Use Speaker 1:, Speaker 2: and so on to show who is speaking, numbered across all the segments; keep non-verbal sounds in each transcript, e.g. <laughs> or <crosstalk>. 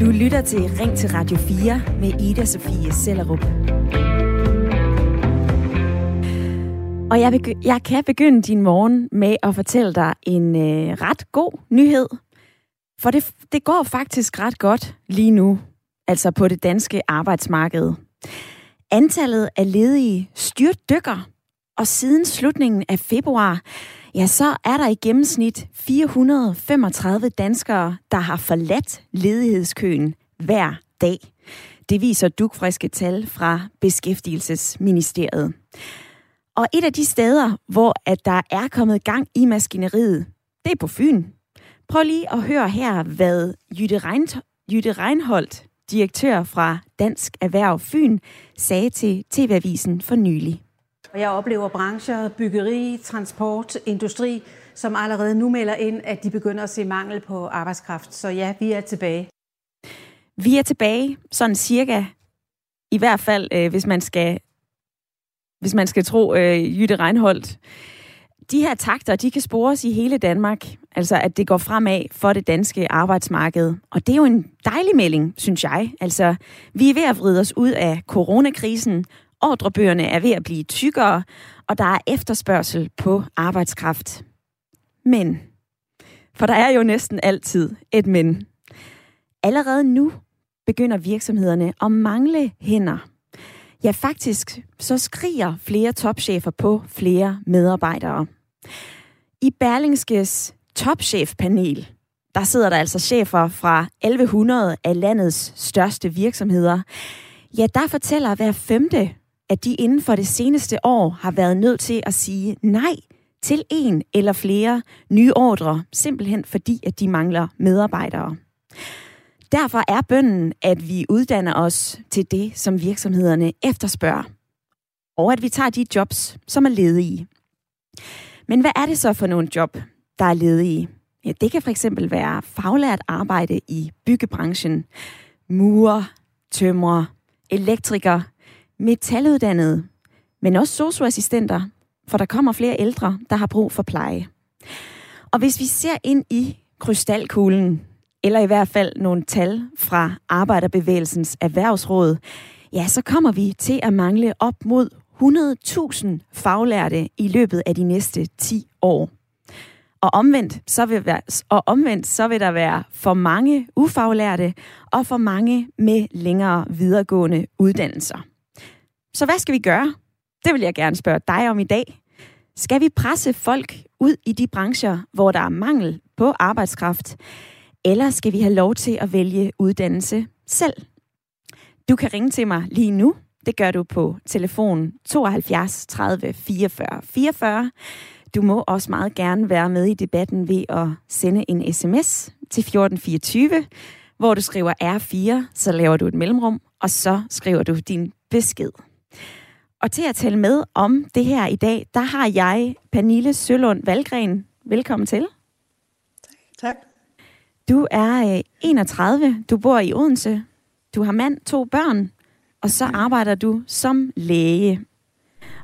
Speaker 1: Du lytter til Ring til Radio 4 med Ida Sofie Sellerup. Og jeg, begy- jeg kan begynde din morgen med at fortælle dig en øh, ret god nyhed. For det, det går faktisk ret godt lige nu, altså på det danske arbejdsmarked. Antallet af ledige styrtdykker, og siden slutningen af februar, ja, så er der i gennemsnit 435 danskere, der har forladt ledighedskøen hver dag. Det viser dugfriske tal fra Beskæftigelsesministeriet. Og et af de steder, hvor at der er kommet gang i maskineriet, det er på Fyn. Prøv lige at høre her, hvad Jytte, Reint, Jytte Reinholdt, direktør fra Dansk Erhverv Fyn, sagde til TV-avisen for nylig.
Speaker 2: Jeg oplever brancher, byggeri, transport, industri, som allerede nu melder ind, at de begynder at se mangel på arbejdskraft. Så ja, vi er tilbage.
Speaker 1: Vi er tilbage, sådan cirka, i hvert fald, øh, hvis man skal hvis man skal tro øh, Jytte Reinholdt. De her takter, de kan spores i hele Danmark, altså at det går fremad for det danske arbejdsmarked. Og det er jo en dejlig melding, synes jeg. Altså, vi er ved at vride os ud af coronakrisen, ordrebøgerne er ved at blive tykkere, og der er efterspørgsel på arbejdskraft. Men, for der er jo næsten altid et men. Allerede nu begynder virksomhederne at mangle hænder. Ja, faktisk så skriger flere topchefer på flere medarbejdere. I Berlingskes topchefpanel, der sidder der altså chefer fra 1100 af landets største virksomheder. Ja, der fortæller hver femte, at de inden for det seneste år har været nødt til at sige nej til en eller flere nye ordre, simpelthen fordi, at de mangler medarbejdere. Derfor er bønden, at vi uddanner os til det, som virksomhederne efterspørger. Og at vi tager de jobs, som er ledige. Men hvad er det så for nogle job, der er ledige? Ja, det kan for eksempel være faglært arbejde i byggebranchen, murer, tømrer, elektriker, metaluddannede, men også socioassistenter, for der kommer flere ældre, der har brug for pleje. Og hvis vi ser ind i krystalkuglen, eller i hvert fald nogle tal fra Arbejderbevægelsens Erhvervsråd, ja, så kommer vi til at mangle op mod 100.000 faglærte i løbet af de næste 10 år. Og omvendt, så vil være, og omvendt, så vil der være for mange ufaglærte og for mange med længere videregående uddannelser. Så hvad skal vi gøre? Det vil jeg gerne spørge dig om i dag. Skal vi presse folk ud i de brancher, hvor der er mangel på arbejdskraft? Eller skal vi have lov til at vælge uddannelse selv? Du kan ringe til mig lige nu. Det gør du på telefon 72 30 44 44. Du må også meget gerne være med i debatten ved at sende en sms til 1424, hvor du skriver R4, så laver du et mellemrum, og så skriver du din besked. Og til at tale med om det her i dag, der har jeg Pernille Sølund Valgren. Velkommen til.
Speaker 3: Tak.
Speaker 1: Du er 31, du bor i Odense, du har mand, to børn, og så arbejder du som læge.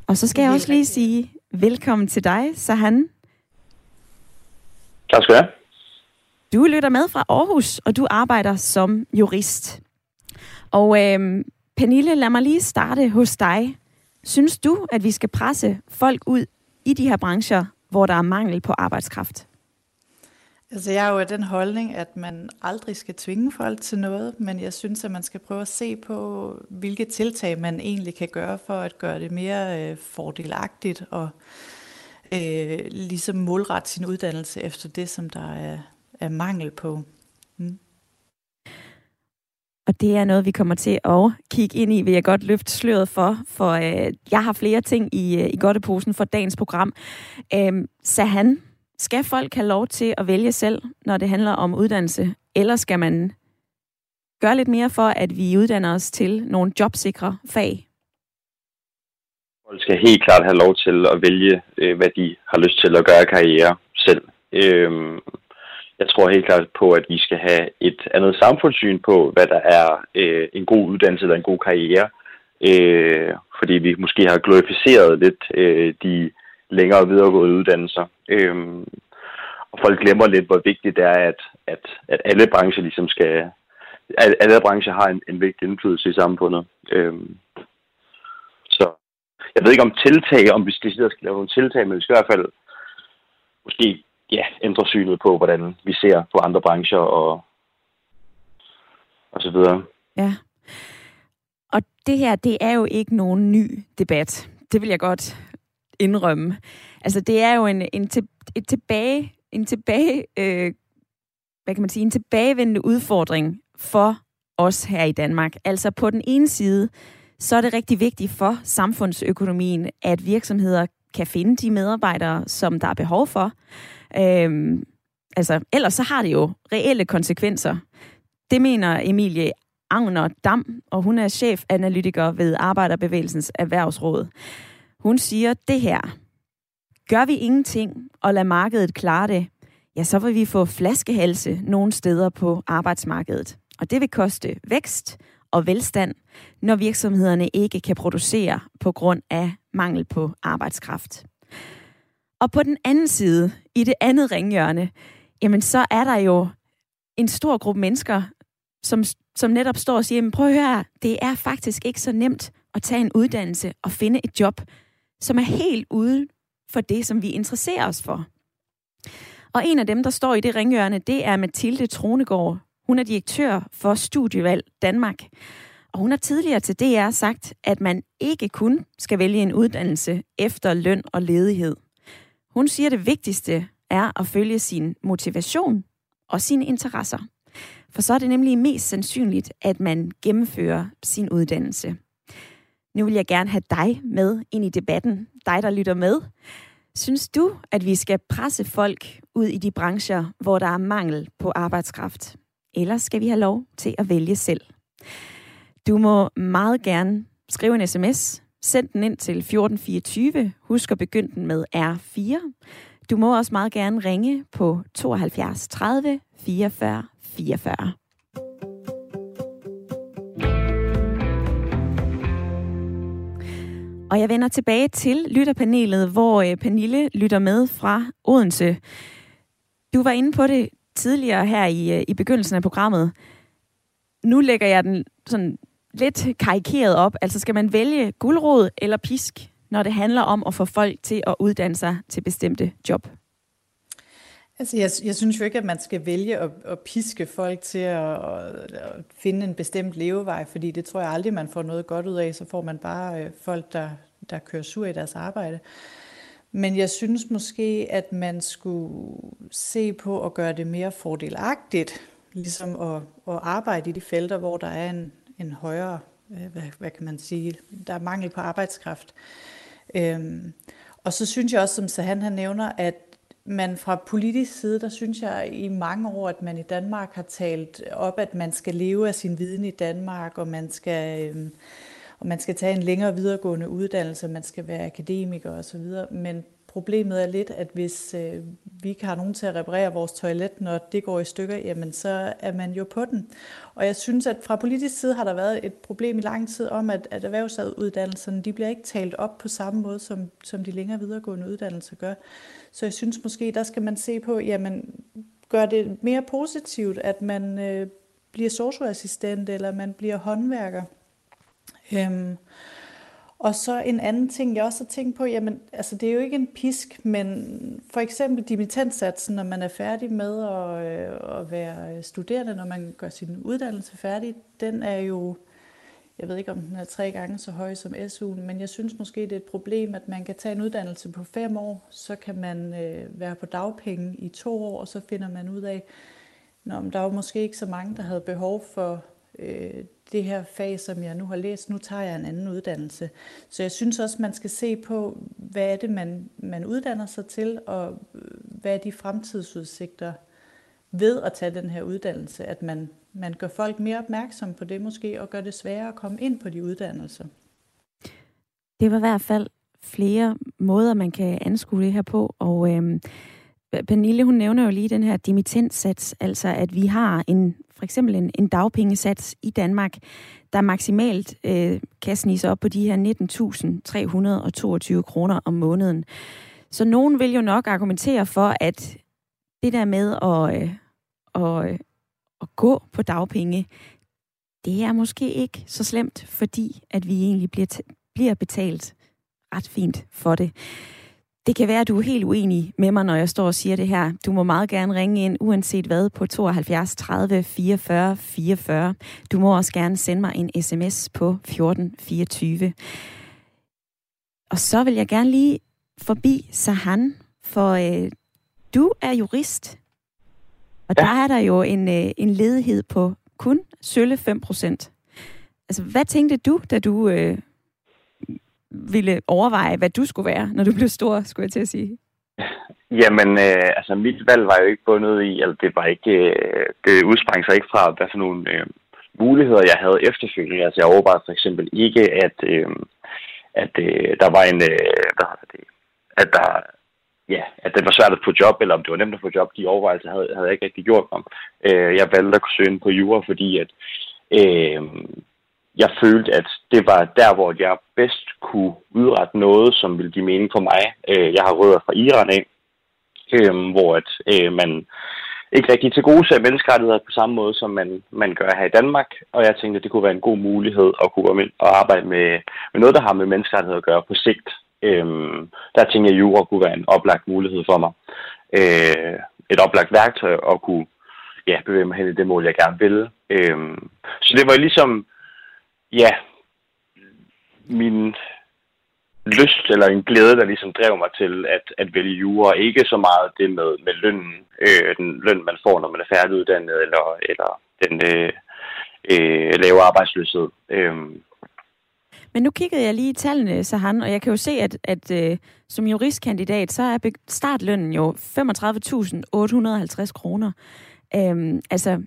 Speaker 1: Og så skal jeg også lige sige velkommen til dig, Sahan.
Speaker 4: Tak skal du have.
Speaker 1: Du lytter med fra Aarhus, og du arbejder som jurist. Og øhm, Pernille, lad mig lige starte hos dig. Synes du, at vi skal presse folk ud i de her brancher, hvor der er mangel på arbejdskraft?
Speaker 3: Altså jeg er jo af den holdning, at man aldrig skal tvinge folk til noget, men jeg synes, at man skal prøve at se på, hvilke tiltag man egentlig kan gøre for at gøre det mere øh, fordelagtigt og øh, ligesom målrette sin uddannelse efter det, som der er, er mangel på. Mm.
Speaker 1: Og det er noget, vi kommer til at kigge ind i, vil jeg godt løfte sløret for, for øh, jeg har flere ting i, øh, i godteposen for dagens program. Øh, Sahan, skal folk have lov til at vælge selv, når det handler om uddannelse, eller skal man gøre lidt mere for, at vi uddanner os til nogle jobsikre fag?
Speaker 4: Folk skal helt klart have lov til at vælge, øh, hvad de har lyst til at gøre karriere selv. Øhm, jeg tror helt klart på, at vi skal have et andet samfundssyn på, hvad der er øh, en god uddannelse eller en god karriere. Øh, fordi vi måske har glorificeret lidt øh, de længere videregående uddannelser. Øh, og folk glemmer lidt, hvor vigtigt det er, at, at, at alle brancher ligesom skal, at alle brancher har en, en vigtig indflydelse i samfundet. Øh, så jeg ved ikke om tiltag, om vi skal lave nogle tiltag, men vi skal i hvert fald måske ja, ændre synet på, hvordan vi ser på andre brancher og, og så videre.
Speaker 1: Ja. Og det her, det er jo ikke nogen ny debat. Det vil jeg godt indrømme. Altså, det er jo en, en, til, et tilbage, en tilbage, øh, hvad kan man sige, en tilbagevendende udfordring for os her i Danmark. Altså på den ene side, så er det rigtig vigtigt for samfundsøkonomien, at virksomheder kan finde de medarbejdere, som der er behov for. Øhm, altså, ellers så har det jo reelle konsekvenser. Det mener Emilie Agner Dam, og hun er chefanalytiker ved Arbejderbevægelsens Erhvervsråd. Hun siger det her. Gør vi ingenting og lader markedet klare det, ja, så vil vi få flaskehalse nogle steder på arbejdsmarkedet. Og det vil koste vækst og velstand, når virksomhederne ikke kan producere på grund af mangel på arbejdskraft. Og på den anden side, i det andet ringhjørne, jamen så er der jo en stor gruppe mennesker, som, som netop står og siger, prøv at høre, det er faktisk ikke så nemt at tage en uddannelse og finde et job, som er helt uden for det, som vi interesserer os for. Og en af dem, der står i det ringhjørne, det er Mathilde Tronegård. Hun er direktør for Studievalg Danmark. Og hun har tidligere til DR sagt, at man ikke kun skal vælge en uddannelse efter løn og ledighed. Hun siger, at det vigtigste er at følge sin motivation og sine interesser. For så er det nemlig mest sandsynligt, at man gennemfører sin uddannelse. Nu vil jeg gerne have dig med ind i debatten. Dig, der lytter med. Synes du, at vi skal presse folk ud i de brancher, hvor der er mangel på arbejdskraft? Eller skal vi have lov til at vælge selv? Du må meget gerne skrive en sms. Send den ind til 1424. Husk at begynde den med R4. Du må også meget gerne ringe på 72 30 44 44. Og jeg vender tilbage til lytterpanelet, hvor øh, Pernille lytter med fra Odense. Du var inde på det tidligere her i, øh, i begyndelsen af programmet. Nu lægger jeg den sådan lidt karikeret op. Altså skal man vælge guldråd eller pisk, når det handler om at få folk til at uddanne sig til bestemte job?
Speaker 3: Altså, jeg, jeg synes jo ikke, at man skal vælge at, at piske folk til at, at finde en bestemt levevej, fordi det tror jeg aldrig, man får noget godt ud af. Så får man bare øh, folk, der, der kører sur i deres arbejde. Men jeg synes måske, at man skulle se på at gøre det mere fordelagtigt, ligesom at, at arbejde i de felter, hvor der er en, en højere, øh, hvad, hvad kan man sige, der er mangel på arbejdskraft. Øhm, og så synes jeg også, som Sahan han nævner, at man fra politisk side, der synes jeg i mange år, at man i Danmark har talt op, at man skal leve af sin viden i Danmark, og man skal, øhm, og man skal tage en længere videregående uddannelse, man skal være akademiker osv. Men problemet er lidt, at hvis øh, vi ikke har nogen til at reparere vores toilet, når det går i stykker, jamen så er man jo på den. Og jeg synes, at fra politisk side har der været et problem i lang tid om, at, at erhvervsuddannelserne, de bliver ikke talt op på samme måde, som, som de længere videregående uddannelser gør. Så jeg synes måske, der skal man se på, jamen, gør det mere positivt, at man øh, bliver socioassistent, eller man bliver håndværker. Øhm, og så en anden ting, jeg også har tænkt på, jamen, altså det er jo ikke en pisk, men for eksempel dimittentsatsen, når man er færdig med at, øh, at være studerende, når man gør sin uddannelse færdig, den er jo, jeg ved ikke om den er tre gange så høj som SU'en, men jeg synes måske, det er et problem, at man kan tage en uddannelse på fem år, så kan man øh, være på dagpenge i to år, og så finder man ud af, Nå, men der var måske ikke så mange, der havde behov for øh, det her fag, som jeg nu har læst, nu tager jeg en anden uddannelse. Så jeg synes også, man skal se på, hvad er det, man, man uddanner sig til, og hvad er de fremtidsudsigter ved at tage den her uddannelse, at man, man gør folk mere opmærksom på det måske, og gør det sværere at komme ind på de uddannelser.
Speaker 1: Det var i hvert fald flere måder, man kan anskue det her på, og øhm, Pernille, hun nævner jo lige den her dimittentsats, altså at vi har en for eksempel en, en dagpengesats i Danmark, der maksimalt øh, kan snise op på de her 19.322 kroner om måneden. Så nogen vil jo nok argumentere for, at det der med at, øh, at, øh, at gå på dagpenge, det er måske ikke så slemt, fordi at vi egentlig bliver, bliver betalt ret fint for det. Det kan være, at du er helt uenig med mig, når jeg står og siger det her. Du må meget gerne ringe ind, uanset hvad, på 72 30 44 44. Du må også gerne sende mig en sms på 14 24. Og så vil jeg gerne lige forbi Sahan, for øh, du er jurist, og ja. der er der jo en, øh, en ledighed på kun sølle 5 procent. Altså, hvad tænkte du, da du øh, ville overveje, hvad du skulle være, når du blev stor, skulle jeg til at sige?
Speaker 4: Jamen, øh, altså mit valg var jo ikke bundet i, eller det var ikke, øh, det udsprang sig ikke fra, hvad for nogle øh, muligheder, jeg havde efterfølgende. Altså jeg overvejede for eksempel ikke, at, øh, at øh, der var en, øh, hvad det, at der, ja, at det var svært at få job, eller om det var nemt at få job, de overvejelser havde, havde jeg ikke rigtig gjort om. Øh, jeg valgte at kunne søge ind på jura, fordi at øh, jeg følte, at det var der, hvor jeg bedst kunne udrette noget, som ville give mening for mig. Øh, jeg har rødder fra Iran af, øh, hvor at, øh, man ikke rigtig til gode ser menneskerettigheder på samme måde, som man, man gør her i Danmark. Og jeg tænkte, at det kunne være en god mulighed at kunne komme ind og arbejde med, med noget, der har med menneskerettigheder at gøre på sigt. Øhm, der tænkte jeg, at jura kunne være en oplagt mulighed for mig. Øh, et oplagt værktøj at kunne ja, bevæge mig hen i det mål, jeg gerne ville. Øhm, så det var ligesom ja, min lyst eller en glæde, der ligesom drev mig til at, at vælge jura. Ikke så meget det med, med lønnen, øh, den løn, man får, når man er færdiguddannet, eller, eller den øh, øh, lave arbejdsløshed. Øh.
Speaker 1: Men nu kiggede jeg lige i tallene, Sahan, og jeg kan jo se, at, at øh, som juristkandidat, så er startlønnen jo 35.850 kroner. Øhm, altså,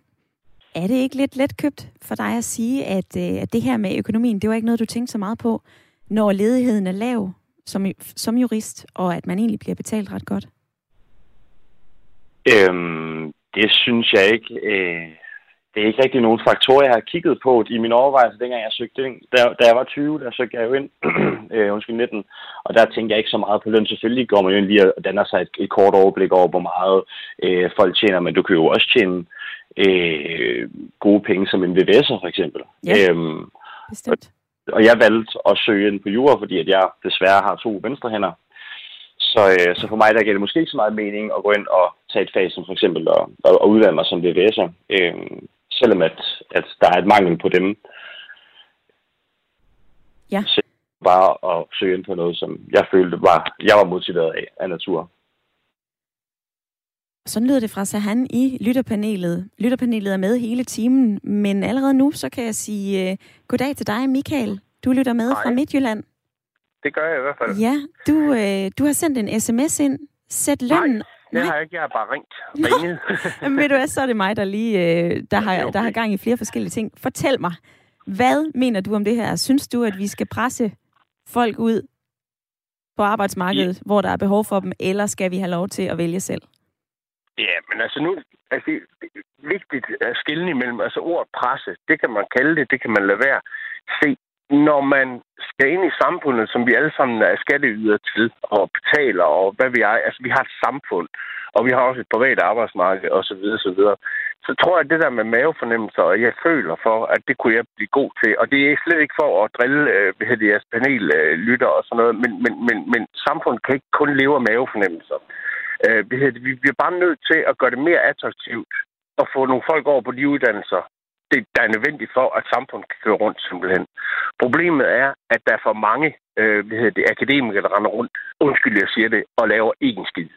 Speaker 1: er det ikke lidt letkøbt for dig at sige, at, øh, at det her med økonomien, det var ikke noget, du tænkte så meget på, når ledigheden er lav som, som jurist, og at man egentlig bliver betalt ret godt?
Speaker 4: Øhm, det synes jeg ikke. Øh, det er ikke rigtig nogen faktorer, jeg har kigget på i min overvejelse, dengang jeg søgte ind. Da, da jeg var 20, der søgte jeg jo ind, <clears throat> øh, undskyld 19, og der tænkte jeg ikke så meget på løn. Selvfølgelig går man jo ind lige og danner sig et, et kort overblik over, hvor meget øh, folk tjener, men du kan jo også tjene øh, gode penge som en VVS'er for eksempel.
Speaker 1: Ja, øhm, bestemt.
Speaker 4: Og, og jeg valgte at søge ind på jura, fordi at jeg desværre har to venstre hænder. Så, øh, så for mig der giver det måske ikke så meget mening at gå ind og tage et fag som for eksempel at, at, at uddanne mig som VVS'er. Øh, selvom at, at der er et mangel på dem.
Speaker 1: Ja.
Speaker 4: Så bare at søge ind på noget, som jeg følte var, jeg var motiveret af, af natur.
Speaker 1: Sådan lyder det fra Sahan i lytterpanelet. Lytterpanelet er med hele timen, men allerede nu så kan jeg sige uh, goddag til dig, Michael. Du lytter med Hej. fra Midtjylland.
Speaker 5: Det gør jeg i hvert fald.
Speaker 1: Ja, du, uh, du har sendt en sms ind. Sæt lønnen...
Speaker 5: Nej, det Nej. har jeg ikke. Jeg har bare ringt. Ringet. <laughs>
Speaker 1: men ved du hvad, så er det mig, der lige uh, der, har, der har gang i flere forskellige ting. Fortæl mig, hvad mener du om det her? Synes du, at vi skal presse folk ud på arbejdsmarkedet, ja. hvor der er behov for dem, eller skal vi have lov til at vælge selv?
Speaker 5: Ja, men altså nu altså det er vigtigt at skille imellem, altså ordet presse, det kan man kalde det, det kan man lade være. Se, når man skal ind i samfundet, som vi alle sammen er skatteyder til og betaler, og hvad vi er, altså vi har et samfund, og vi har også et privat arbejdsmarked osv. osv. Så tror jeg, at det der med mavefornemmelser, og jeg føler for, at det kunne jeg blive god til. Og det er slet ikke for at drille øh, hvad hedder det, jeres panellytter øh, og sådan noget, men, men, men, men samfundet kan ikke kun leve af mavefornemmelser. Øh, vi bliver bare nødt til at gøre det mere attraktivt at få nogle folk over på de uddannelser, det, der er nødvendigt for, at samfundet kan køre rundt simpelthen. Problemet er, at der er for mange øh, hvad hedder det, akademikere, der render rundt, undskyld, jeg siger det, og laver ikke skid.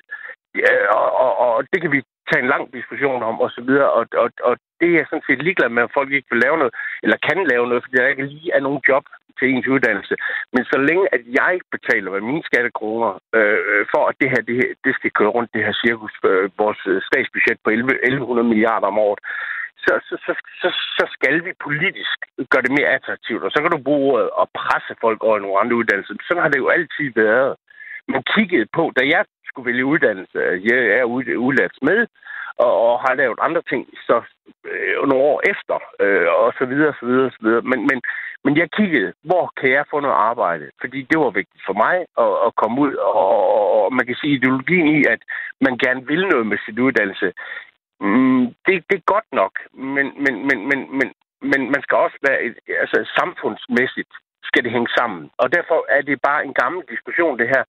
Speaker 5: Ja, og, og, og det kan vi tage en lang diskussion om osv., og, og, og det er jeg sådan set ligeglad med, at folk ikke vil lave noget, eller kan lave noget, fordi der ikke lige er nogen job til ens uddannelse. Men så længe, at jeg betaler med mine skattekroner øh, for, at det her det, det skal køre rundt, det her cirkus, øh, vores øh, statsbudget på 11, 1100 milliarder om året, så, så, så, så, så skal vi politisk gøre det mere attraktivt. Og så kan du bruge ordet og presse folk over nogle andre uddannelser. Sådan har det jo altid været. Man kiggede på, da jeg skulle vælge uddannelse, jeg er udlært med, og, og har lavet andre ting så øh, nogle år efter, øh, og så videre, så videre, så videre. Men, men, men jeg kiggede, hvor kan jeg få noget arbejde? Fordi det var vigtigt for mig at, at komme ud, og, og, og man kan sige ideologien i, at man gerne vil noget med sin uddannelse. Mm, det, det er godt nok, men, men, men, men, men, men man skal også være et, altså samfundsmæssigt skal det hænge sammen. Og derfor er det bare en gammel diskussion, det her.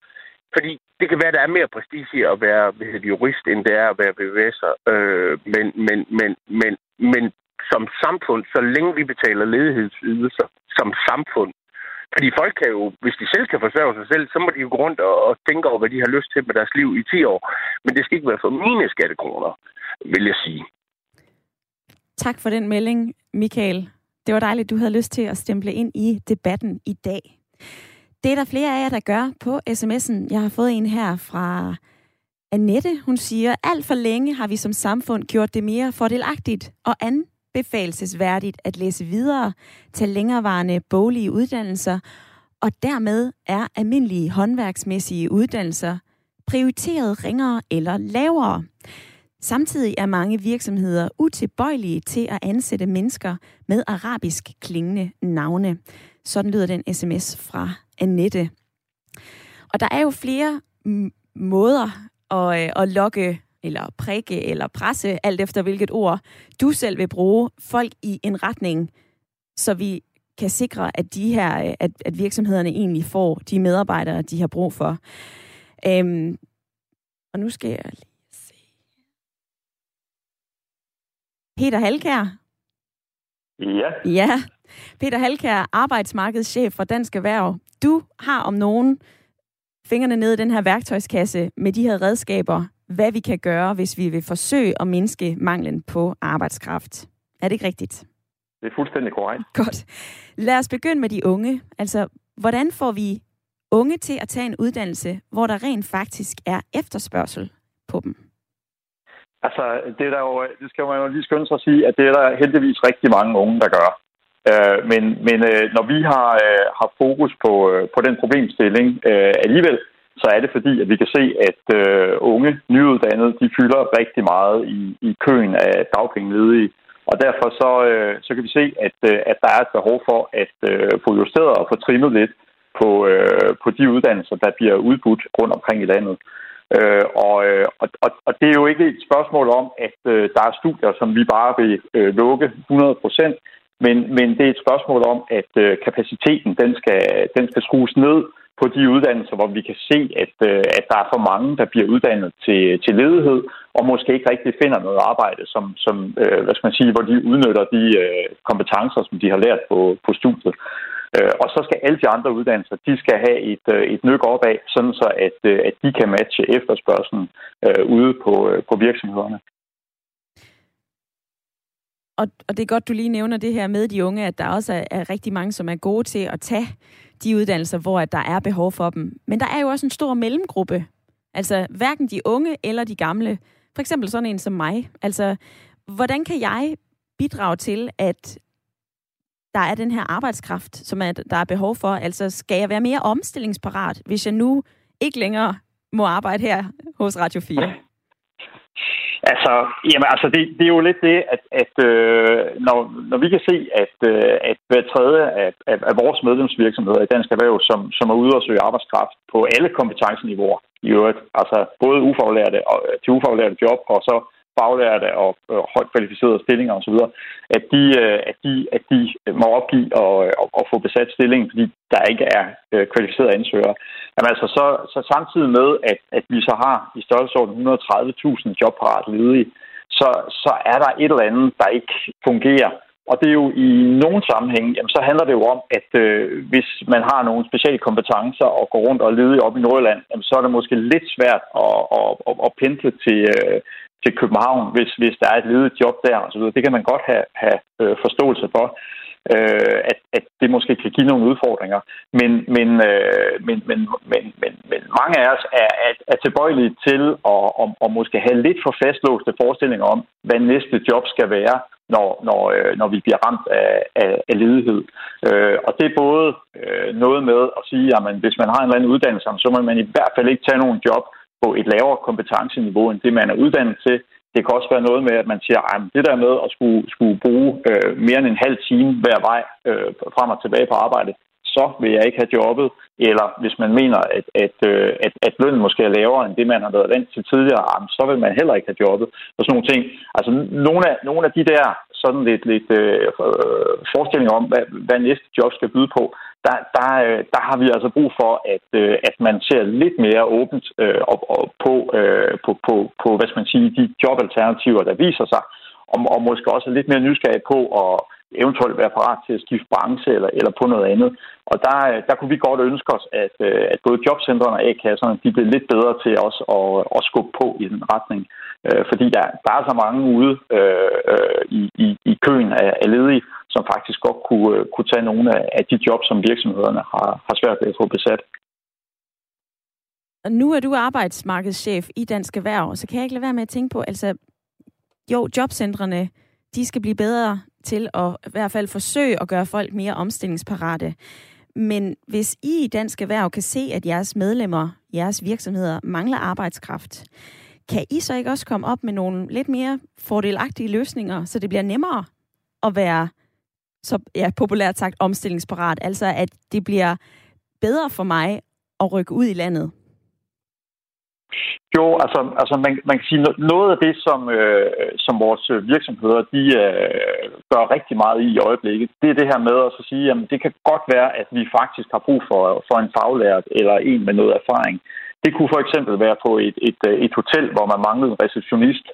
Speaker 5: Fordi det kan være, der er mere prestige at være ved jurist, end det er at være VVS'er. Øh, men, men, men, men, men som samfund, så længe vi betaler ledighedsydelser som samfund, fordi folk kan jo, hvis de selv kan forsørge sig selv, så må de jo gå rundt og, og tænke over, hvad de har lyst til med deres liv i 10 år. Men det skal ikke være for mine skattekroner, vil jeg sige.
Speaker 1: Tak for den melding, Michael. Det var dejligt, du havde lyst til at stemple ind i debatten i dag. Det er der flere af jer, der gør på sms'en. Jeg har fået en her fra Annette. Hun siger, alt for længe har vi som samfund gjort det mere fordelagtigt og anbefalesværdigt at læse videre, tage længerevarende boglige uddannelser, og dermed er almindelige håndværksmæssige uddannelser prioriteret ringere eller lavere. Samtidig er mange virksomheder utilbøjelige til at ansætte mennesker med arabisk klingende navne. Sådan lyder den sms fra Annette. Og der er jo flere måder at, øh, at lokke eller prikke eller presse, alt efter hvilket ord du selv vil bruge folk i en retning, så vi kan sikre, at de her, at, at virksomhederne egentlig får de medarbejdere, de har brug for. Øhm, og nu skal jeg lige se. Peter Halkær.
Speaker 6: Ja.
Speaker 1: Ja. Peter Halkær, arbejdsmarkedschef for Dansk Erhverv. Du har om nogen fingrene ned i den her værktøjskasse med de her redskaber, hvad vi kan gøre, hvis vi vil forsøge at mindske manglen på arbejdskraft. Er det ikke rigtigt?
Speaker 6: Det er fuldstændig korrekt.
Speaker 1: Godt. Lad os begynde med de unge. Altså, hvordan får vi unge til at tage en uddannelse, hvor der rent faktisk er efterspørgsel på dem?
Speaker 6: Altså, det, er der jo, det skal man jo lige skynde sig at sige, at det er der heldigvis rigtig mange unge, der gør. Øh, men men øh, når vi har, øh, har fokus på, øh, på den problemstilling øh, alligevel, så er det fordi, at vi kan se, at øh, unge nyuddannede, de fylder rigtig meget i, i køen af dagpengeledige. Og derfor så, øh, så kan vi se, at, øh, at der er et behov for at øh, få justeret og få trimmet lidt på, øh, på de uddannelser, der bliver udbudt rundt omkring i landet. Øh, og, øh, og, og det er jo ikke et spørgsmål om, at øh, der er studier, som vi bare vil øh, lukke 100 procent, men, men det er et spørgsmål om, at øh, kapaciteten den skal, den skal skrues ned på de uddannelser, hvor vi kan se, at, øh, at der er for mange, der bliver uddannet til, til ledighed, og måske ikke rigtig finder noget arbejde, som, som øh, hvad skal man sige, hvor de udnytter de øh, kompetencer, som de har lært på, på studiet. Øh, og så skal alle de andre uddannelser, de skal have et, øh, et nyk opad, sådan så at, øh, at de kan matche efterspørgselen øh, ude på, øh, på virksomhederne
Speaker 1: og, og det er godt, du lige nævner det her med de unge, at der også er, er rigtig mange, som er gode til at tage de uddannelser, hvor at der er behov for dem. Men der er jo også en stor mellemgruppe. Altså hverken de unge eller de gamle. For eksempel sådan en som mig. Altså, hvordan kan jeg bidrage til, at der er den her arbejdskraft, som er, der er behov for? Altså, skal jeg være mere omstillingsparat, hvis jeg nu ikke længere må arbejde her hos Radio 4?
Speaker 6: Altså, jamen, altså det, det er jo lidt det, at, at øh, når, når vi kan se, at, øh, at hver tredje af, af, af vores medlemsvirksomheder i Dansk Erhverv, som, som er ude og søge arbejdskraft på alle kompetenceniveauer, i øvrigt, altså både ufaglærte og, øh, til ufaglærte job, og så faglærte og øh, højt kvalificerede stillinger osv., at de, øh, at, de, at de må opgive og, og, og få besat stillingen, fordi der ikke er øh, kvalificerede ansøgere. Jamen altså, så, så samtidig med, at, at vi så har i størrelsesorden 130.000 jobparat ledige, så, så er der et eller andet, der ikke fungerer. Og det er jo i nogle sammenhænge, jamen, så handler det jo om, at øh, hvis man har nogle specielle kompetencer og går rundt og leder op i Nordjylland, jamen, så er det måske lidt svært at, at, at, at pendle til, øh, til København, hvis, hvis der er et ledigt job der osv. Det kan man godt have, have øh, forståelse for, øh, at, at det måske kan give nogle udfordringer. Men, men, øh, men, men, men, men, men mange af os er, er, er tilbøjelige til at, at, at måske have lidt for fastlåste forestillinger om, hvad næste job skal være, når, når, øh, når vi bliver ramt af, af, af ledighed. Øh, og det er både øh, noget med at sige, at hvis man har en eller anden uddannelse, så må man i hvert fald ikke tage nogen job, på et lavere kompetenceniveau end det, man er uddannet til. Det kan også være noget med, at man siger, at det der med at skulle, skulle bruge øh, mere end en halv time hver vej øh, frem og tilbage på arbejde, så vil jeg ikke have jobbet. Eller hvis man mener, at, at, øh, at, at lønnen måske er lavere end det, man har været vant til tidligere, så vil man heller ikke have jobbet. Og sådan nogle ting. Altså nogle af, nogle af de der sådan lidt, lidt øh, øh forestillinger om, hvad, hvad næste job skal byde på, der, der, øh, der har vi altså brug for, at, øh, at man ser lidt mere åbent øh, op, op på, øh, på, på, på, hvad skal man sige, de jobalternativer, der viser sig, og, og måske også lidt mere nysgerrig på at eventuelt være parat til at skifte branche eller, eller på noget andet. Og der, øh, der kunne vi godt ønske os, at, at både jobcentrene og A-kasserne de blev lidt bedre til også at, at skubbe på i den retning. Fordi der, der er så mange ude øh, i, i, i køen af, af ledige, som faktisk godt kunne, øh, kunne tage nogle af de jobs, som virksomhederne har, har svært ved at få besat.
Speaker 1: Og nu er du arbejdsmarkedschef i Dansk Erhverv, så kan jeg ikke lade være med at tænke på, altså jo, jobcentrene, de skal blive bedre til at i hvert fald forsøge at gøre folk mere omstillingsparate. Men hvis I i Dansk Erhverv kan se, at jeres medlemmer, jeres virksomheder mangler arbejdskraft, kan I så ikke også komme op med nogle lidt mere fordelagtige løsninger, så det bliver nemmere at være, så ja, populært sagt, omstillingsparat? Altså at det bliver bedre for mig at rykke ud i landet?
Speaker 6: Jo, altså, altså man, man kan sige, noget af det, som, øh, som vores virksomheder de, øh, gør rigtig meget i i øjeblikket, det er det her med at så sige, at det kan godt være, at vi faktisk har brug for, for en faglært eller en med noget erfaring. Det kunne for eksempel være på et, et, øh, et hotel, hvor man manglede en receptionist,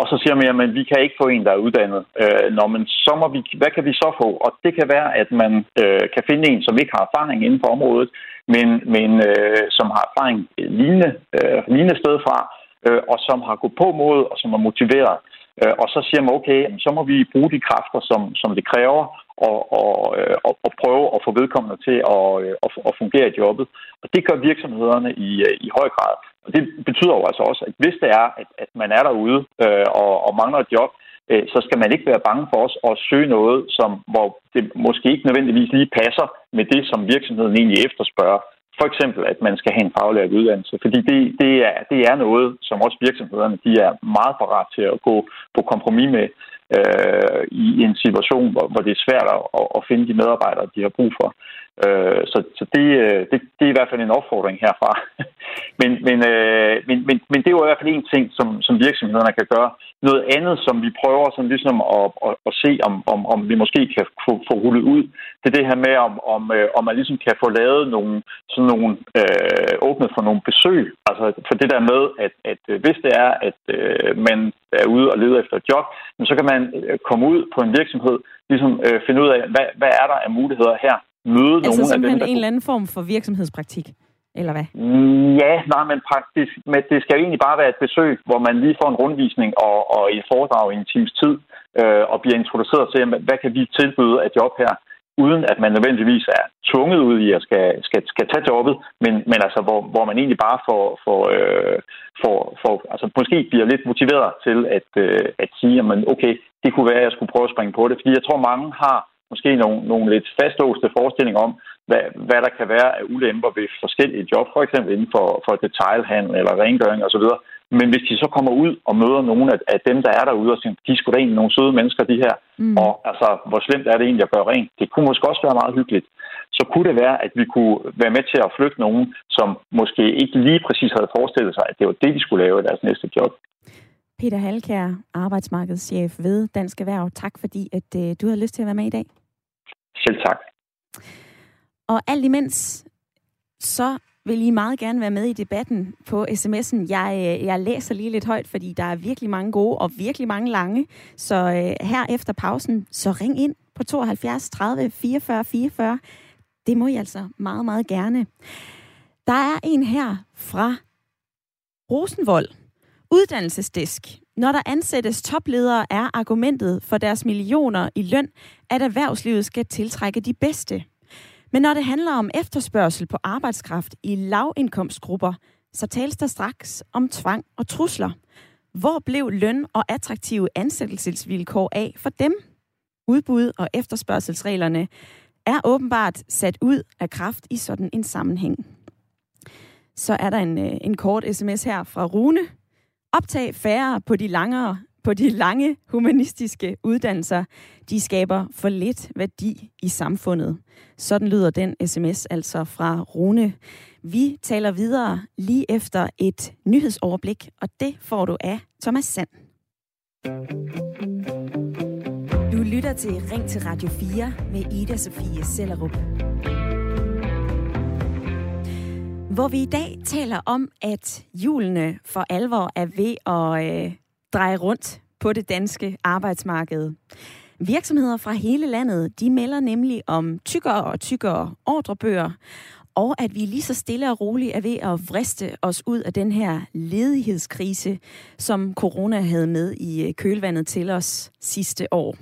Speaker 6: og så siger man, at vi kan ikke få en, der er uddannet. Øh, når man, så må vi, hvad kan vi så få? Og det kan være, at man øh, kan finde en, som ikke har erfaring inden for området, men, men øh, som har erfaring lignende, øh, lignende sted fra, øh, og som har gået på mod, og som er motiveret. Øh, og så siger man, okay, så må vi bruge de kræfter, som, som det kræver, og, og, øh, og, og prøve at få vedkommende til at, øh, at, at fungere i jobbet. Og det gør virksomhederne i, øh, i høj grad. Og det betyder jo altså også, at hvis det er, at, at man er derude øh, og, og mangler et job, øh, så skal man ikke være bange for os at søge noget, som, hvor det måske ikke nødvendigvis lige passer med det, som virksomheden egentlig efterspørger. For eksempel, at man skal have en faglært uddannelse, fordi det, det, er, det er noget, som også virksomhederne de er meget parat til at gå på kompromis med øh, i en situation, hvor, hvor det er svært at, at finde de medarbejdere, de har brug for. Øh, så så det, øh, det, det er i hvert fald en opfordring herfra men, men, øh, men, men, men det er jo i hvert fald en ting, som, som virksomhederne kan gøre. Noget andet, som vi prøver sådan ligesom at, at, at se, om, om, om vi måske kan få, få rullet ud, det er det her med, om, om, øh, om man ligesom kan få lavet nogle, sådan nogle, øh, åbnet for nogle besøg. Altså for det der med, at, at øh, hvis det er, at øh, man er ude og leder efter et job, så kan man komme ud på en virksomhed, ligesom øh, finde ud af, hvad, hvad er der af muligheder her, møde
Speaker 1: altså
Speaker 6: nogle af dem,
Speaker 1: der... en eller anden form for virksomhedspraktik? Eller hvad?
Speaker 6: Ja, nej, men praktisk, men det skal jo egentlig bare være et besøg, hvor man lige får en rundvisning og, og et foredrag i en times tid, øh, og bliver introduceret til, hvad kan vi tilbyde af job her, uden at man nødvendigvis er tvunget ud i at skal, skal, skal tage jobbet, men, men altså, hvor, hvor man egentlig bare får, får, øh, får, får altså, måske bliver lidt motiveret til at, øh, at sige, at man, okay, det kunne være, at jeg skulle prøve at springe på det, fordi jeg tror, mange har måske nogle, nogle lidt fastlåste forestillinger om, hvad, hvad der kan være af ulemper ved forskellige job, for eksempel inden for, for detailhandel eller rengøring osv. Men hvis de så kommer ud og møder nogle af, af dem, der er derude, og siger, de skulle da egentlig nogle søde mennesker, de her, mm. og altså, hvor slemt er det egentlig at gøre rent? Det kunne måske også være meget hyggeligt. Så kunne det være, at vi kunne være med til at flytte nogen, som måske ikke lige præcis havde forestillet sig, at det var det, de skulle lave i deres næste job.
Speaker 1: Peter Halkær, arbejdsmarkedschef ved Dansk Erhverv. Tak fordi, at øh, du havde lyst til at være med i dag.
Speaker 6: Selv tak.
Speaker 1: Og alt imens, så vil I meget gerne være med i debatten på sms'en. Jeg, øh, jeg læser lige lidt højt, fordi der er virkelig mange gode og virkelig mange lange. Så øh, her efter pausen, så ring ind på 72 30 44 44. Det må I altså meget, meget gerne. Der er en her fra Rosenvold. Uddannelsesdisk. Når der ansættes topledere, er argumentet for deres millioner i løn, at erhvervslivet skal tiltrække de bedste. Men når det handler om efterspørgsel på arbejdskraft i lavindkomstgrupper, så tales der straks om tvang og trusler. Hvor blev løn og attraktive ansættelsesvilkår af for dem? Udbud og efterspørgselsreglerne er åbenbart sat ud af kraft i sådan en sammenhæng. Så er der en, øh, en kort sms her fra Rune, Optag færre på de langere på de lange humanistiske uddannelser. De skaber for lidt værdi i samfundet. Sådan lyder den sms altså fra Rune. Vi taler videre lige efter et nyhedsoverblik, og det får du af Thomas Sand. Du lytter til Ring til Radio 4 med Ida Sofie Sellerup. Hvor vi i dag taler om, at julene for alvor er ved at øh, dreje rundt på det danske arbejdsmarked. Virksomheder fra hele landet, de melder nemlig om tykkere og tykkere ordrebøger, og at vi lige så stille og roligt er ved at vriste os ud af den her ledighedskrise, som corona havde med i øh, kølvandet til os sidste år.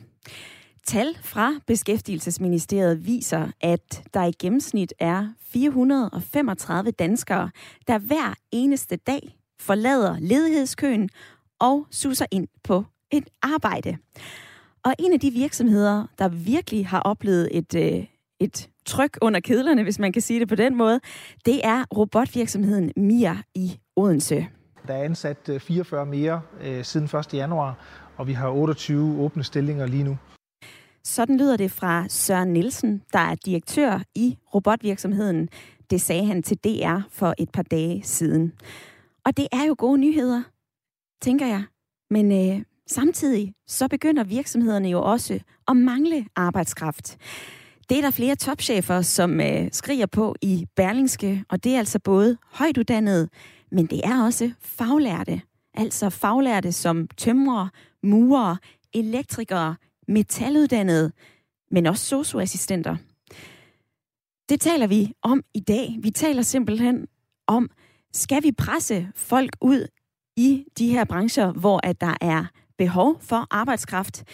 Speaker 1: Tal fra Beskæftigelsesministeriet viser, at der i gennemsnit er 435 danskere, der hver eneste dag forlader ledighedskøen og suser ind på et arbejde. Og en af de virksomheder, der virkelig har oplevet et, øh, et tryk under kedlerne, hvis man kan sige det på den måde, det er robotvirksomheden Mia i Odense.
Speaker 7: Der er ansat 44 øh, mere øh, siden 1. januar, og vi har 28 åbne stillinger lige nu.
Speaker 1: Sådan lyder det fra Søren Nielsen, der er direktør i robotvirksomheden. Det sagde han til DR for et par dage siden. Og det er jo gode nyheder, tænker jeg. Men øh, samtidig så begynder virksomhederne jo også at mangle arbejdskraft. Det er der flere topchefer, som øh, skriger på i Berlingske, og det er altså både højtuddannede, men det er også faglærte. Altså faglærte som tømrere, murer, elektrikere, metaluddannede, men også socioassistenter. Det taler vi om i dag. Vi taler simpelthen om, skal vi presse folk ud i de her brancher, hvor at der er behov for arbejdskraft,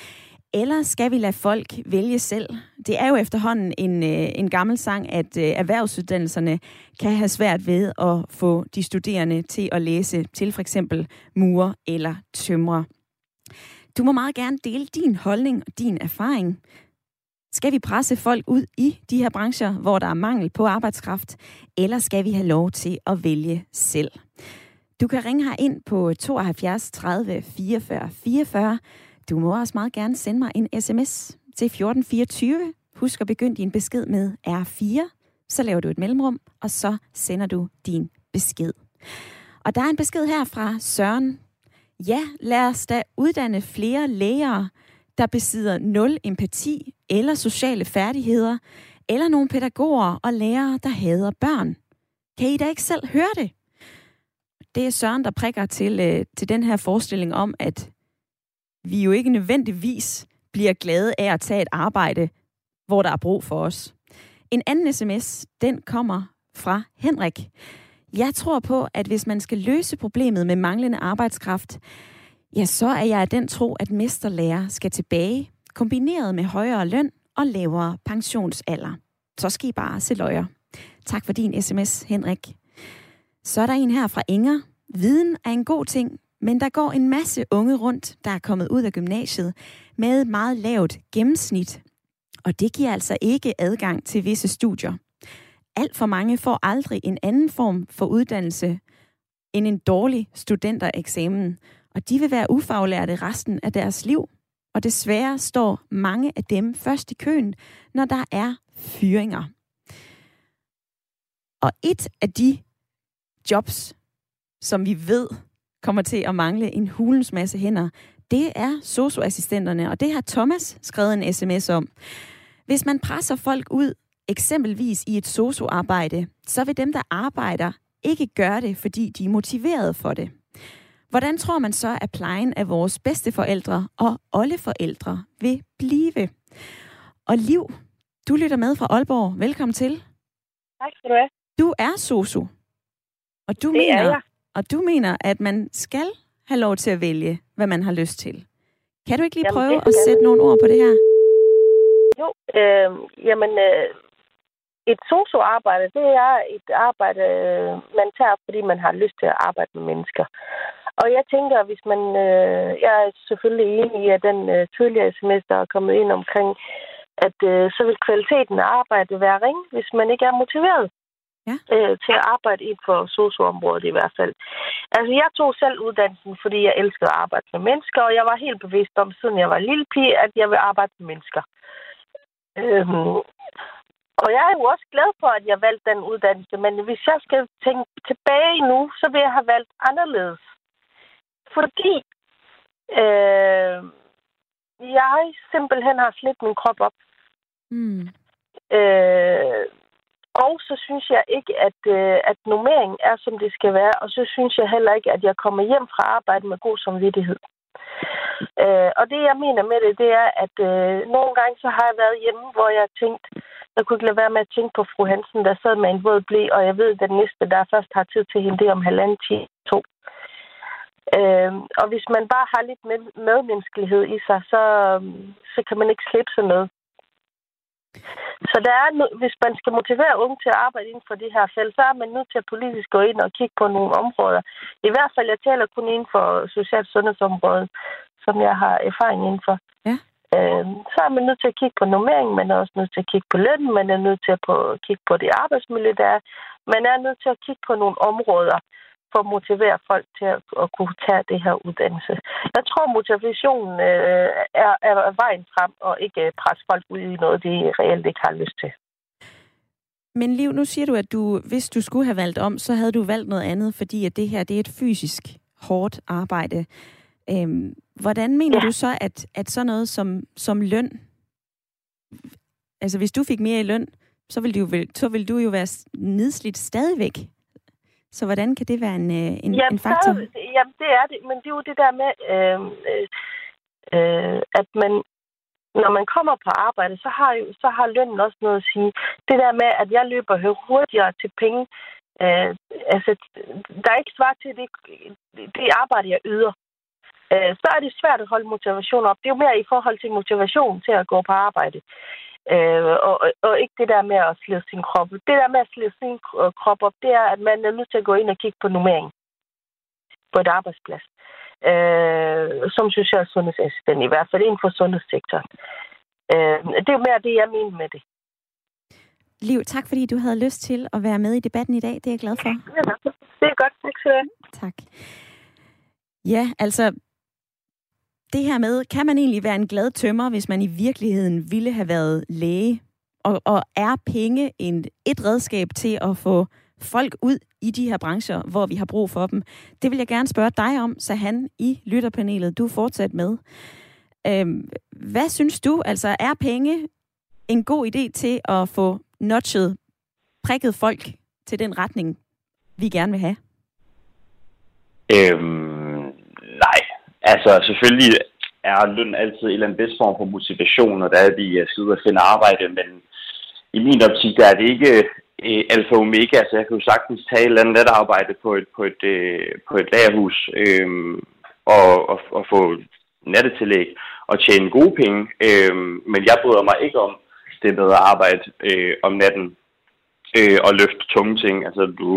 Speaker 1: eller skal vi lade folk vælge selv? Det er jo efterhånden en, øh, en gammel sang, at øh, erhvervsuddannelserne kan have svært ved at få de studerende til at læse til for eksempel murer eller tømrer. Du må meget gerne dele din holdning og din erfaring. Skal vi presse folk ud i de her brancher, hvor der er mangel på arbejdskraft, eller skal vi have lov til at vælge selv? Du kan ringe her ind på 72 30 44 44. Du må også meget gerne sende mig en sms til 1424. Husk at begynde din besked med R4. Så laver du et mellemrum, og så sender du din besked. Og der er en besked her fra Søren. Ja, lad os da uddanne flere læger, der besidder nul empati eller sociale færdigheder, eller nogle pædagoger og lærere, der hader børn. Kan I da ikke selv høre det? Det er Søren, der prikker til, øh, til den her forestilling om, at vi jo ikke nødvendigvis bliver glade af at tage et arbejde, hvor der er brug for os. En anden sms, den kommer fra Henrik. Jeg tror på, at hvis man skal løse problemet med manglende arbejdskraft, ja, så er jeg af den tro, at mesterlærer skal tilbage, kombineret med højere løn og lavere pensionsalder. Så skal I bare se løjer. Tak for din sms, Henrik. Så er der en her fra Inger. Viden er en god ting, men der går en masse unge rundt, der er kommet ud af gymnasiet med et meget lavt gennemsnit. Og det giver altså ikke adgang til visse studier. Alt for mange får aldrig en anden form for uddannelse end en dårlig studentereksamen, og de vil være ufaglærte resten af deres liv. Og desværre står mange af dem først i køen, når der er fyringer. Og et af de jobs, som vi ved kommer til at mangle en hulens masse hænder, det er socioassistenterne, og det har Thomas skrevet en sms om. Hvis man presser folk ud, eksempelvis i et socioarbejde, så vil dem, der arbejder, ikke gøre det, fordi de er motiveret for det. Hvordan tror man så, at plejen af vores bedsteforældre og oldeforældre vil blive? Og Liv, du lytter med fra Aalborg. Velkommen til.
Speaker 8: Tak skal du have.
Speaker 1: Du er sosu. Og du,
Speaker 8: det
Speaker 1: mener,
Speaker 8: er
Speaker 1: og du mener, at man skal have lov til at vælge, hvad man har lyst til. Kan du ikke lige
Speaker 8: jamen,
Speaker 1: prøve at sætte nogle ord på det her?
Speaker 8: Jo, øh, jamen, øh, et socioarbejde, det er et arbejde, øh, man tager, fordi man har lyst til at arbejde med mennesker. Og jeg tænker, hvis man, øh, jeg er selvfølgelig enig i, at den øh, tidligere semester er kommet ind omkring, at øh, så vil kvaliteten af arbejdet være ring, hvis man ikke er motiveret.
Speaker 1: Ja.
Speaker 8: øh, til at arbejde inden for socioområdet i hvert fald. Altså, jeg tog selv uddannelsen, fordi jeg elskede at arbejde med mennesker, og jeg var helt bevidst om, siden jeg var lille pige, at jeg vil arbejde med mennesker. Øhm, og jeg er jo også glad for, at jeg valgte den uddannelse, men hvis jeg skal tænke tilbage nu, så vil jeg have valgt anderledes. Fordi øh, jeg simpelthen har slidt min krop op.
Speaker 1: Mm.
Speaker 8: Øh, og så synes jeg ikke, at, øh, at normeringen er, som det skal være. Og så synes jeg heller ikke, at jeg kommer hjem fra arbejde med god samvittighed. Øh, og det, jeg mener med det, det er, at øh, nogle gange så har jeg været hjemme, hvor jeg har tænkt, jeg kunne ikke lade være med at tænke på fru Hansen, der sad med en våd blæ, og jeg ved, at den næste, der først har tid til hende, det er om halvanden time, to. Øh, og hvis man bare har lidt med, medmenneskelighed i sig, så, så kan man ikke slippe sig med. Så der er, hvis man skal motivere unge til at arbejde inden for det her felt, så er man nødt til at politisk gå ind og kigge på nogle områder. I hvert fald, jeg taler kun inden for socialt sundhedsområdet, som jeg har erfaring inden for.
Speaker 1: Ja.
Speaker 8: Øh, så er man nødt til at kigge på normering, man er også nødt til at kigge på lønnen, man er nødt til at på, kigge på det arbejdsmiljø, der er. Man er nødt til at kigge på nogle områder, for at motivere folk til at, at kunne tage det her uddannelse. Jeg tror, motivationen øh, er, er vejen frem, og ikke øh, presse folk ud i noget, de reelt ikke har lyst til.
Speaker 1: Men Liv, nu siger du, at du, hvis du skulle have valgt om, så havde du valgt noget andet, fordi at det her det er et fysisk hårdt arbejde. Øhm, hvordan mener ja. du så, at, at sådan noget som, som løn, altså hvis du fik mere i løn, så ville, du, så ville du jo være nedslidt stadigvæk. Så hvordan kan det være en, øh, en,
Speaker 8: jamen,
Speaker 1: en faktor?
Speaker 8: Så, jamen, det er det. Men det er jo det der med, øh, øh, at man, når man kommer på arbejde, så har, så har lønnen også noget at sige. Det der med, at jeg løber hurtigere til penge, øh, altså, der er ikke svar til det, det arbejde, jeg yder. Øh, så er det svært at holde motivation op. Det er jo mere i forhold til motivation til at gå på arbejde. Øh, og, og ikke det der med at slide sin krop. Det der med at slide sin krop op, det er, at man er nødt til at gå ind og kigge på nummering på et arbejdsplads. Øh, som social sundhedsassistent, i hvert fald inden for sundhedssektoren. Øh, det er jo mere det, jeg mener med det.
Speaker 1: Liv, tak fordi du havde lyst til at være med i debatten i dag. Det er jeg glad for.
Speaker 8: Ja, det er godt. Tak skal du have.
Speaker 1: Tak. Ja, altså, det her med, kan man egentlig være en glad tømmer, hvis man i virkeligheden ville have været læge? Og, og er penge en, et redskab til at få folk ud i de her brancher, hvor vi har brug for dem? Det vil jeg gerne spørge dig om, så han i lytterpanelet. Du er fortsat med. Øhm, hvad synes du? Altså, er penge en god idé til at få notchet, prikket folk til den retning, vi gerne vil have?
Speaker 4: Øhm, nej, Altså, selvfølgelig er løn altid en eller anden bedst form for motivation, når der er vi skal ud og finde arbejde, men i min optik, der er det ikke øh, alfa og omega. Altså, jeg kan jo sagtens tage et eller andet natarbejde på et, på et, øh, på et lagerhus øh, og, og, og få nattetillæg og tjene gode penge, øh, men jeg bryder mig ikke om det med at arbejde øh, om natten øh, og løfte tunge ting. Altså, du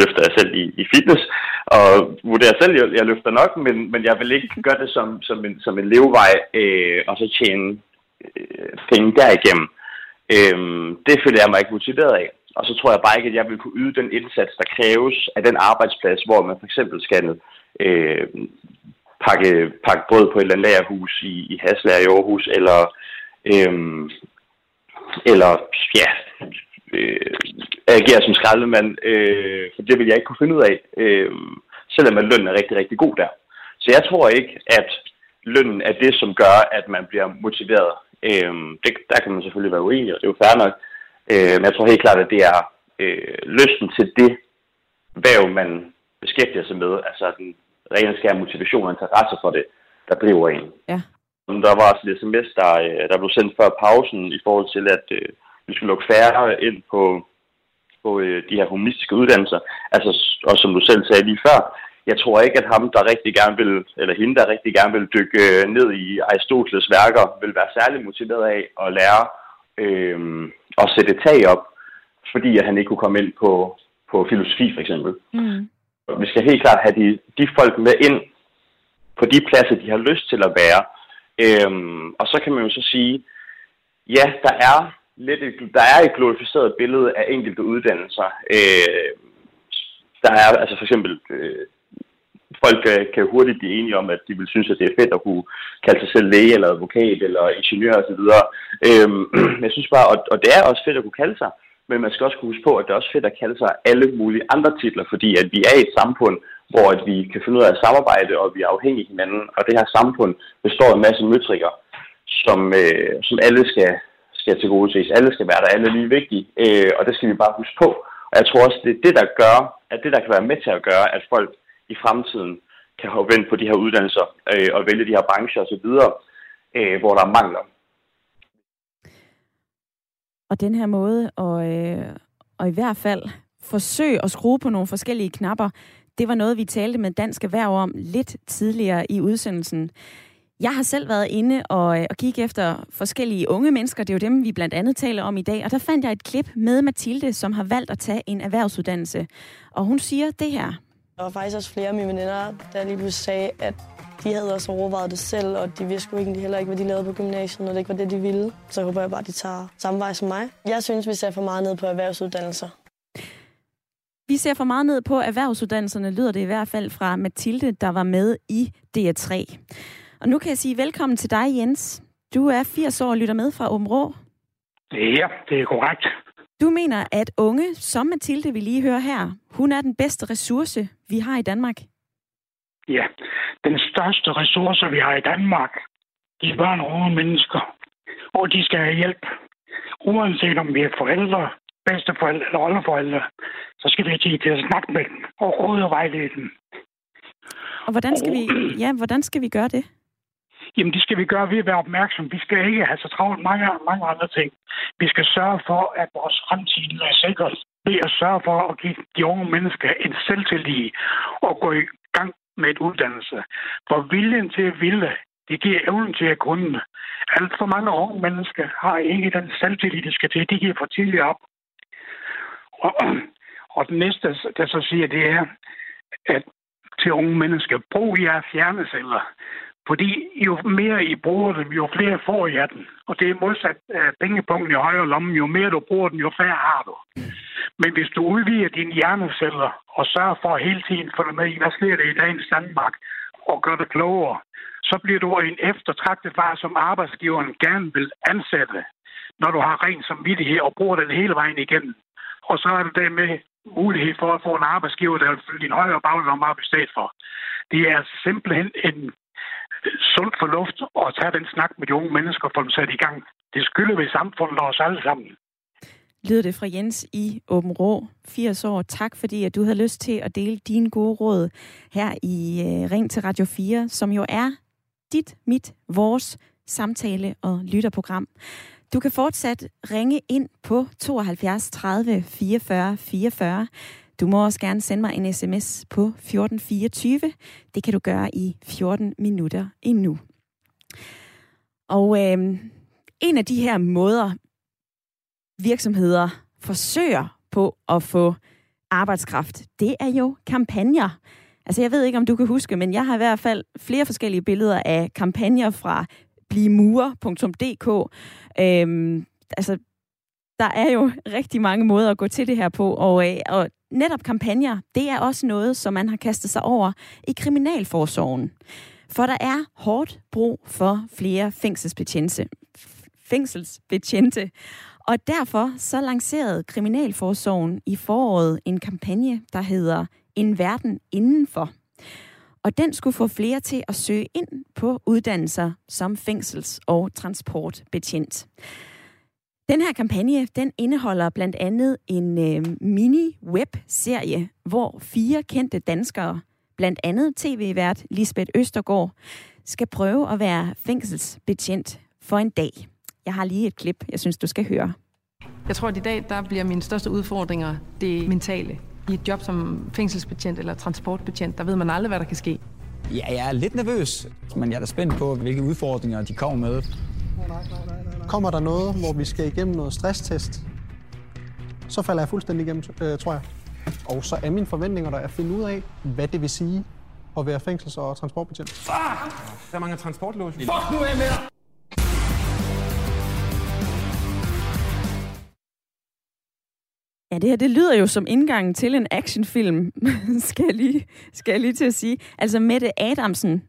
Speaker 4: løfter jeg selv i, i fitness, og vurderer selv, at jeg, jeg løfter nok, men, men jeg vil ikke gøre det som, som, en, som en levevej, øh, og så tjene øh, penge derigennem. Øh, det føler jeg mig ikke motiveret af. Og så tror jeg bare ikke, at jeg vil kunne yde den indsats, der kræves af den arbejdsplads, hvor man for eksempel skal øh, pakke, pakke brød på et eller andet lagerhus i, i Haslager i Aarhus, eller, øh, eller ja, øh, agere som skraldemand, øh, for det vil jeg ikke kunne finde ud af, øh, selvom at lønnen er rigtig, rigtig god der. Så jeg tror ikke, at lønnen er det, som gør, at man bliver motiveret. Øh, det, der kan man selvfølgelig være uenig, og det er jo fair nok. Øh, men jeg tror helt klart, at det er øh, lysten til det hvad man beskæftiger sig med, altså den rene skær motivation og interesse for det, der driver en.
Speaker 1: Ja.
Speaker 4: Der var også et sms, der, øh, der blev sendt før pausen i forhold til, at øh, vi skal lukke færre ind på, på øh, de her humanistiske uddannelser. Altså, og som du selv sagde lige før, jeg tror ikke, at ham, der rigtig gerne vil, eller hende, der rigtig gerne vil dykke øh, ned i Aristoteles værker, vil være særlig motiveret af at lære øh, at sætte tag op, fordi at han ikke kunne komme ind på, på filosofi for eksempel.
Speaker 1: Mm.
Speaker 4: Vi skal helt klart have de, de folk med ind på de pladser, de har lyst til at være. Øhm, og så kan man jo så sige, ja, der er lidt et, der er et glorificeret billede af enkelte uddannelser. Øh, der er altså for eksempel, øh, folk kan, kan hurtigt blive enige om, at de vil synes, at det er fedt at kunne kalde sig selv læge eller advokat eller ingeniør osv. Øh, <clears throat> jeg synes bare, og, og det er også fedt at kunne kalde sig, men man skal også kunne huske på, at det er også fedt at kalde sig alle mulige andre titler, fordi at vi er i et samfund, hvor at vi kan finde ud af at samarbejde, og vi er afhængige af hinanden, og det her samfund består af en masse møtrikker, som, øh, som alle skal, skal til gode ses. Alle skal være der, alle er lige vigtige, øh, og det skal vi bare huske på. Og jeg tror også, det er det, der gør, at det, der kan være med til at gøre, at folk i fremtiden kan hoppe ind på de her uddannelser øh, og vælge de her brancher osv., øh, hvor der er mangler.
Speaker 1: Og den her måde, og, øh, og i hvert fald forsøge at skrue på nogle forskellige knapper, det var noget, vi talte med Dansk Erhverv om lidt tidligere i udsendelsen. Jeg har selv været inde og, øh, og kigge efter forskellige unge mennesker. Det er jo dem, vi blandt andet taler om i dag. Og der fandt jeg et klip med Mathilde, som har valgt at tage en erhvervsuddannelse. Og hun siger det her.
Speaker 9: Der var faktisk også flere af mine veninder, der lige pludselig sagde, at de havde også overvejet det selv, og de vidste jo egentlig heller ikke, hvad de lavede på gymnasiet, når det ikke var det, de ville. Så håber jeg bare, at de tager samme vej som mig. Jeg synes, vi ser for meget ned på erhvervsuddannelser.
Speaker 1: Vi ser for meget ned på erhvervsuddannelserne, lyder det i hvert fald fra Mathilde, der var med i DR3. Og nu kan jeg sige velkommen til dig, Jens. Du er 80 år og lytter med fra Åben Rå.
Speaker 10: Ja, det er korrekt.
Speaker 1: Du mener, at unge, som Mathilde, vi lige hører her, hun er den bedste ressource, vi har i Danmark?
Speaker 10: Ja, den største ressource, vi har i Danmark, de er børn og unge mennesker. Og de skal have hjælp. Uanset om vi er forældre, bedsteforældre eller oldeforældre, så skal vi have tid til at snakke med dem og råde og vejlede dem.
Speaker 1: Og hvordan skal, vi, ja, hvordan skal vi gøre det?
Speaker 10: Jamen, det skal vi gøre ved at være opmærksom. Vi skal ikke have så travlt mange, mange andre ting. Vi skal sørge for, at vores fremtid er sikret ved at sørge for at give de unge mennesker en selvtillid og gå i gang med et uddannelse. For viljen til at ville, det giver evnen til at kunne. Alt for mange unge mennesker har ikke den selvtillid, de skal til. De giver for tidligt op. Og, <clears throat> og den næste, der så siger, det er, at til unge mennesker, brug jer fjerneceller. Fordi jo mere I bruger dem, jo flere får I af den. Og det er modsat uh, pengepunkten i højre lomme. Jo mere du bruger den, jo færre har du. Men hvis du udvider dine hjerneceller og sørger for hele tiden følge med i, hvad sker der i dagens Danmark, og gør det klogere, så bliver du en eftertragtet far, som arbejdsgiveren gerne vil ansætte, når du har ren samvittighed og bruger den hele vejen igennem. Og så er det med mulighed for at få en arbejdsgiver, der vil fylde din højre baglomme op i stedet for. Det er simpelthen en sund fornuft at tage den snak med de unge mennesker og få dem sat i gang. Det skylder vi samfundet og os alle sammen.
Speaker 1: Lyder det fra Jens i Åben Rå, 80 år. Tak fordi, at du havde lyst til at dele dine gode råd her i øh, Ring til Radio 4, som jo er dit, mit, vores samtale- og lytterprogram. Du kan fortsat ringe ind på 72 30 44 44. Du må også gerne sende mig en sms på 1424. Det kan du gøre i 14 minutter endnu. Og øh, en af de her måder, virksomheder forsøger på at få arbejdskraft, det er jo kampagner. Altså jeg ved ikke, om du kan huske, men jeg har i hvert fald flere forskellige billeder af kampagner fra blimurer.dk. Øhm, altså, der er jo rigtig mange måder at gå til det her på, og, øh, og netop kampagner, det er også noget, som man har kastet sig over i Kriminalforsorgen. For der er hårdt brug for flere fængselsbetjente. fængselsbetjente. Og derfor så lancerede Kriminalforsorgen i foråret en kampagne, der hedder En verden indenfor. Og den skulle få flere til at søge ind på uddannelser som fængsels- og transportbetjent. Den her kampagne, den indeholder blandt andet en øh, mini-web-serie, hvor fire kendte danskere, blandt andet tv-vært Lisbeth Østergaard, skal prøve at være fængselsbetjent for en dag. Jeg har lige et klip, jeg synes, du skal høre.
Speaker 11: Jeg tror, at i dag der bliver mine største udfordringer det mentale. I et job som fængselsbetjent eller transportbetjent, der ved man aldrig, hvad der kan ske.
Speaker 12: Ja, jeg er lidt nervøs, men jeg er da spændt på, hvilke udfordringer de kommer med.
Speaker 13: Kommer der noget, hvor vi skal igennem noget stresstest, så falder jeg fuldstændig igennem, øh, tror jeg. Og så er mine forventninger der at finde ud af, hvad det vil sige at være fængsels- og transportbetjent.
Speaker 14: Fuck! Der mangler transportlås. Fuck, nu er jeg med dig!
Speaker 1: Ja, det her det lyder jo som indgangen til en actionfilm, <laughs> skal jeg lige, skal jeg lige til at sige. Altså Mette Adamsen,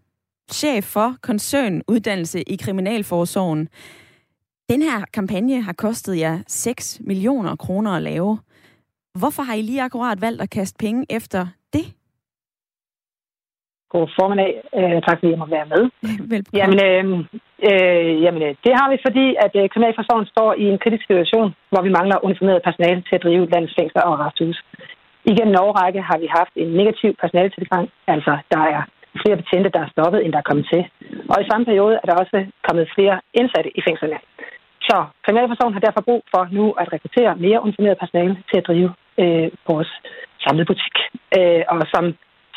Speaker 1: chef for koncernuddannelse i Kriminalforsorgen. Den her kampagne har kostet jer 6 millioner kroner at lave. Hvorfor har I lige akkurat valgt at kaste penge efter det?
Speaker 14: God formiddag. Øh, tak fordi jeg må være med. <laughs>
Speaker 1: Velbekomme.
Speaker 14: Jamen, øh, øh, jamen, øh, det har vi, fordi at øh, Kriminalforsorgen står i en kritisk situation, hvor vi mangler uniformeret personale til at drive landets fængsler og resthus. Igen en årrække har vi haft en negativ personaletilgang, altså der er flere betjente, der er stoppet, end der er kommet til. Og i samme periode er der også kommet flere indsatte i fængslerne. Så Kriminalforsorgen har derfor brug for nu at rekruttere mere uniformeret personale til at drive øh, vores samlede butik. Øh, og som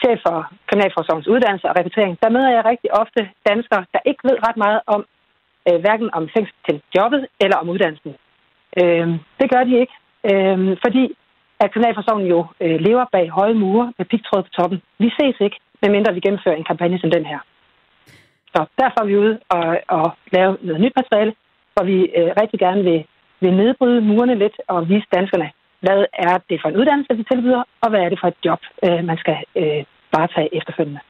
Speaker 14: chef for Kriminalforsorgens uddannelse og rekruttering, der møder jeg rigtig ofte danskere, der ikke ved ret meget om øh, hverken om fængsel til jobbet eller om uddannelsen. Øh, det gør de ikke, øh, fordi at Kriminalforsorgen jo øh, lever bag høje mure med pigtråd på toppen. Vi ses ikke, medmindre vi gennemfører en kampagne som den her. Så derfor er vi ude og, og lave noget nyt materiale, hvor vi øh, rigtig gerne vil, vil nedbryde murene lidt og vise danskerne, hvad er det for en uddannelse, vi tilbyder, og hvad er det for et job, øh, man skal øh, varetage efterfølgende.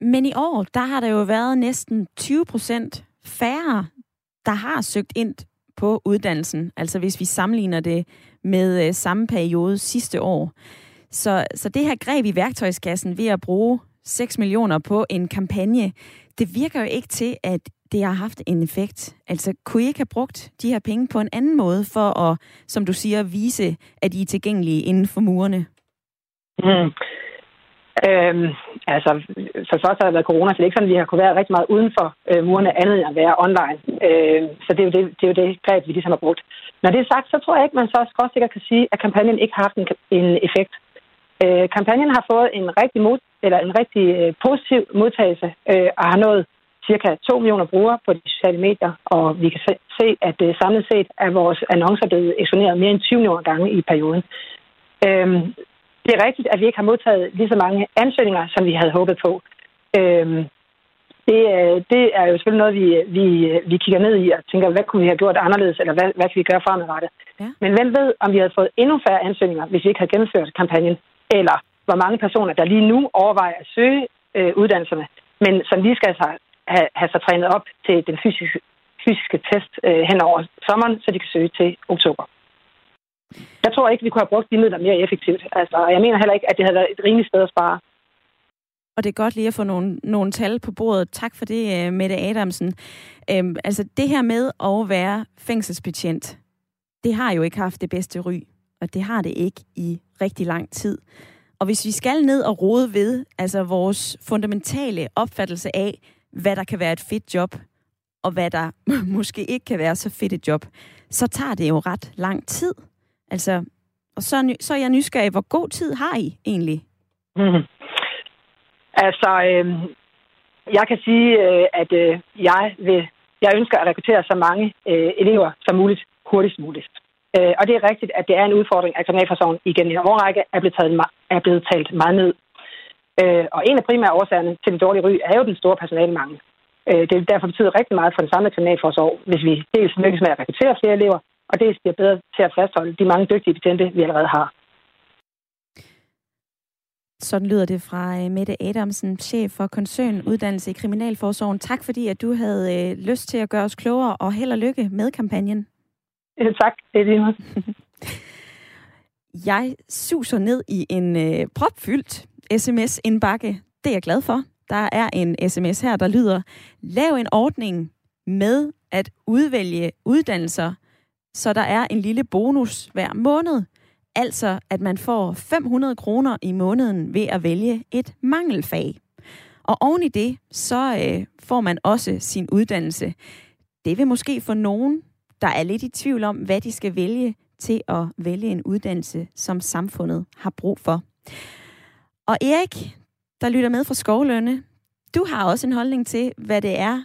Speaker 1: Men i år, der har der jo været næsten 20 procent færre, der har søgt ind på uddannelsen. Altså hvis vi sammenligner det med øh, samme periode sidste år. Så, så det her greb i værktøjskassen ved at bruge 6 millioner på en kampagne, det virker jo ikke til, at det har haft en effekt. Altså, kunne I ikke have brugt de her penge på en anden måde for at, som du siger, vise, at I er tilgængelige inden for murene?
Speaker 14: Mm. Øhm, altså, for først har det været corona, så det er ikke sådan, at vi har kunne være rigtig meget uden for øh, murene andet end at være online. Øh, så det er, jo det, det er jo det greb, vi ligesom har brugt. Når det er sagt, så tror jeg ikke, man så også sikkert kan sige, at kampagnen ikke har haft en, en effekt. Øh, kampagnen har fået en rigtig, mod, eller en rigtig øh, positiv modtagelse øh, og har nået cirka 2 millioner brugere på de sociale medier, og vi kan se, at øh, samlet set er vores annoncer blevet eksponeret mere end 20 millioner gange i perioden. Øh, det er rigtigt, at vi ikke har modtaget lige så mange ansøgninger, som vi havde håbet på. Øhm, det, det er jo selvfølgelig noget, vi, vi, vi kigger ned i og tænker, hvad kunne vi have gjort anderledes, eller hvad, hvad kan vi gøre fremadrettet? Ja. Men hvem ved, om vi havde fået endnu færre ansøgninger, hvis vi ikke havde gennemført kampagnen, eller hvor mange personer, der lige nu overvejer at søge øh, uddannelserne, men som lige skal have, have, have sig trænet op til den fysiske, fysiske test øh, hen over sommeren, så de kan søge til oktober. Jeg tror ikke, vi kunne have brugt de midler mere effektivt. Altså, jeg mener heller ikke, at det havde været et rimeligt sted at spare.
Speaker 1: Og det er godt lige at få nogle, nogle tal på bordet. Tak for det, øh, Mette Adamsen. Øhm, altså det her med at være fængselsbetjent, det har jo ikke haft det bedste ry, og det har det ikke i rigtig lang tid. Og hvis vi skal ned og rode ved altså vores fundamentale opfattelse af, hvad der kan være et fedt job, og hvad der <laughs> måske ikke kan være så fedt et job, så tager det jo ret lang tid. Altså, og så, så er jeg nysgerrig, hvor god tid har I egentlig?
Speaker 14: Mm. Altså, øh, jeg kan sige, øh, at øh, jeg vil, jeg ønsker at rekruttere så mange øh, elever som muligt hurtigst muligt. Øh, og det er rigtigt, at det er en udfordring, at kriminalforsorgen igen i en årrække er blevet, taget, er blevet talt meget ned. Øh, og en af primære årsagerne til det dårlige ry er jo den store personalemangel. Øh, det derfor betyder rigtig meget for den samlede kriminalforsorg, hvis vi dels lykkes med at rekruttere flere elever, og det bliver bedre til at fastholde de mange dygtige betjente, vi allerede har.
Speaker 1: Sådan lyder det fra øh, Mette Adamsen, chef for koncern uddannelse i Kriminalforsorgen. Tak fordi, at du havde øh, lyst til at gøre os klogere, og held og lykke med kampagnen.
Speaker 14: Tak, det <laughs>
Speaker 1: Jeg suser ned i en øh, propfyldt sms-indbakke. Det er jeg glad for. Der er en sms her, der lyder, lav en ordning med at udvælge uddannelser, så der er en lille bonus hver måned. Altså, at man får 500 kroner i måneden ved at vælge et mangelfag. Og oven i det, så øh, får man også sin uddannelse. Det vil måske få nogen, der er lidt i tvivl om, hvad de skal vælge til at vælge en uddannelse, som samfundet har brug for. Og Erik, der lytter med fra Skovlønne, du har også en holdning til, hvad det er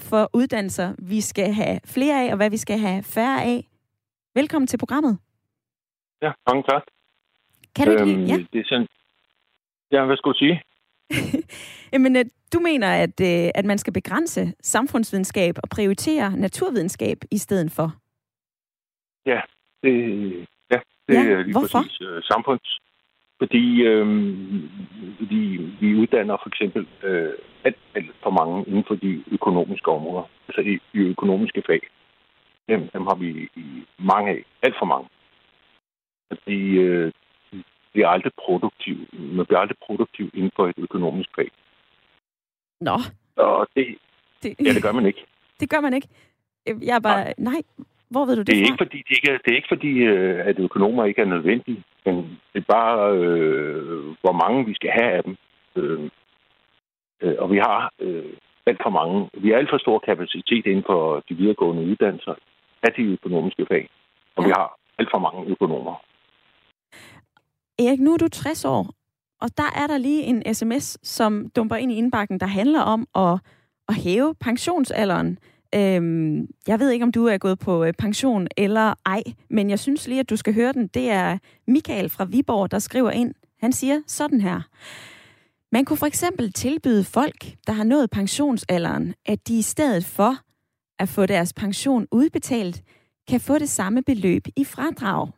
Speaker 1: for uddannelser, vi skal have flere af, og hvad vi skal have færre af. Velkommen til programmet.
Speaker 15: Ja, mange tak.
Speaker 1: Kan du ikke øhm, Ja.
Speaker 15: Det er sådan... Ja, hvad skulle du sige? <laughs>
Speaker 1: Jamen, øh, du mener, at, øh, at man skal begrænse samfundsvidenskab og prioritere naturvidenskab i stedet for?
Speaker 15: Ja, det, ja, det
Speaker 1: Ja,
Speaker 15: er lige
Speaker 1: hvorfor?
Speaker 15: præcis øh, samfunds. Fordi, øh, fordi vi uddanner for eksempel øh, alt, alt for mange inden for de økonomiske områder. Altså i, i økonomiske fag. Dem, dem har vi i mange af. Alt for mange. At de øh, bliver aldrig produktiv. Man bliver aldrig produktiv inden for et økonomisk fag.
Speaker 1: Nå,
Speaker 15: Og det,
Speaker 1: det,
Speaker 15: ja, det gør man ikke. <laughs>
Speaker 1: det gør man ikke. Øh, Jeg er bare... Nej, hvor ved du det,
Speaker 15: Det er
Speaker 1: fra?
Speaker 15: ikke fordi, det, ikke er, det er ikke fordi øh, at økonomer ikke er nødvendige, men det er bare, øh, hvor mange vi skal have af dem. Øh, øh, og vi har øh, alt for mange. Vi har alt for stor kapacitet inden for de videregående uddannelser af de økonomiske fag. Og ja. vi har alt for mange økonomer.
Speaker 1: Erik, nu er du 60 år, og der er der lige en sms, som dumper ind i indbakken, der handler om at, at hæve pensionsalderen. Øhm, jeg ved ikke, om du er gået på øh, pension eller ej, men jeg synes lige, at du skal høre den. Det er Michael fra Viborg, der skriver ind. Han siger sådan her. Man kunne for eksempel tilbyde folk, der har nået pensionsalderen, at de i stedet for at få deres pension udbetalt, kan få det samme beløb i fradrag.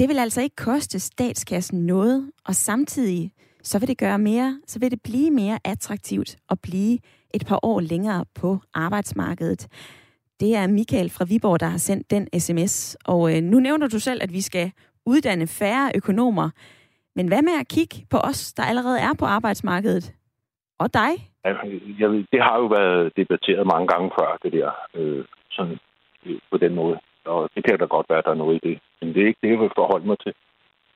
Speaker 1: Det vil altså ikke koste statskassen noget, og samtidig så vil det gøre mere, så vil det blive mere attraktivt at blive et par år længere på arbejdsmarkedet. Det er Michael fra Viborg, der har sendt den sms. Og øh, nu nævner du selv, at vi skal uddanne færre økonomer. Men hvad med at kigge på os, der allerede er på arbejdsmarkedet? Og dig?
Speaker 15: Jeg ved, det har jo været debatteret mange gange før, det der, øh, sådan, øh, på den måde. Og det kan da godt være, at der er noget i det. Men det er ikke det, jeg vil forholde mig til.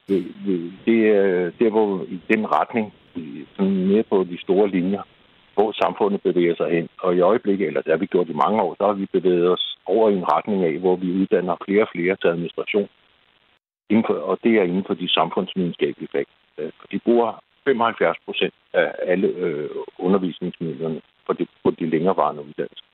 Speaker 15: Det, det, det er der, hvor i den retning, i- sådan mere på de store linjer, hvor samfundet bevæger sig hen. Og i øjeblikket, eller det har vi gjort i mange år, så har vi bevæget os over i en retning af, hvor vi uddanner flere og flere til administration. For, og det er inden for de samfundsvidenskabelige fag. Øh, de bruger 75 procent af alle øh, undervisningsmidlerne på de, på de længerevarende uddannelser.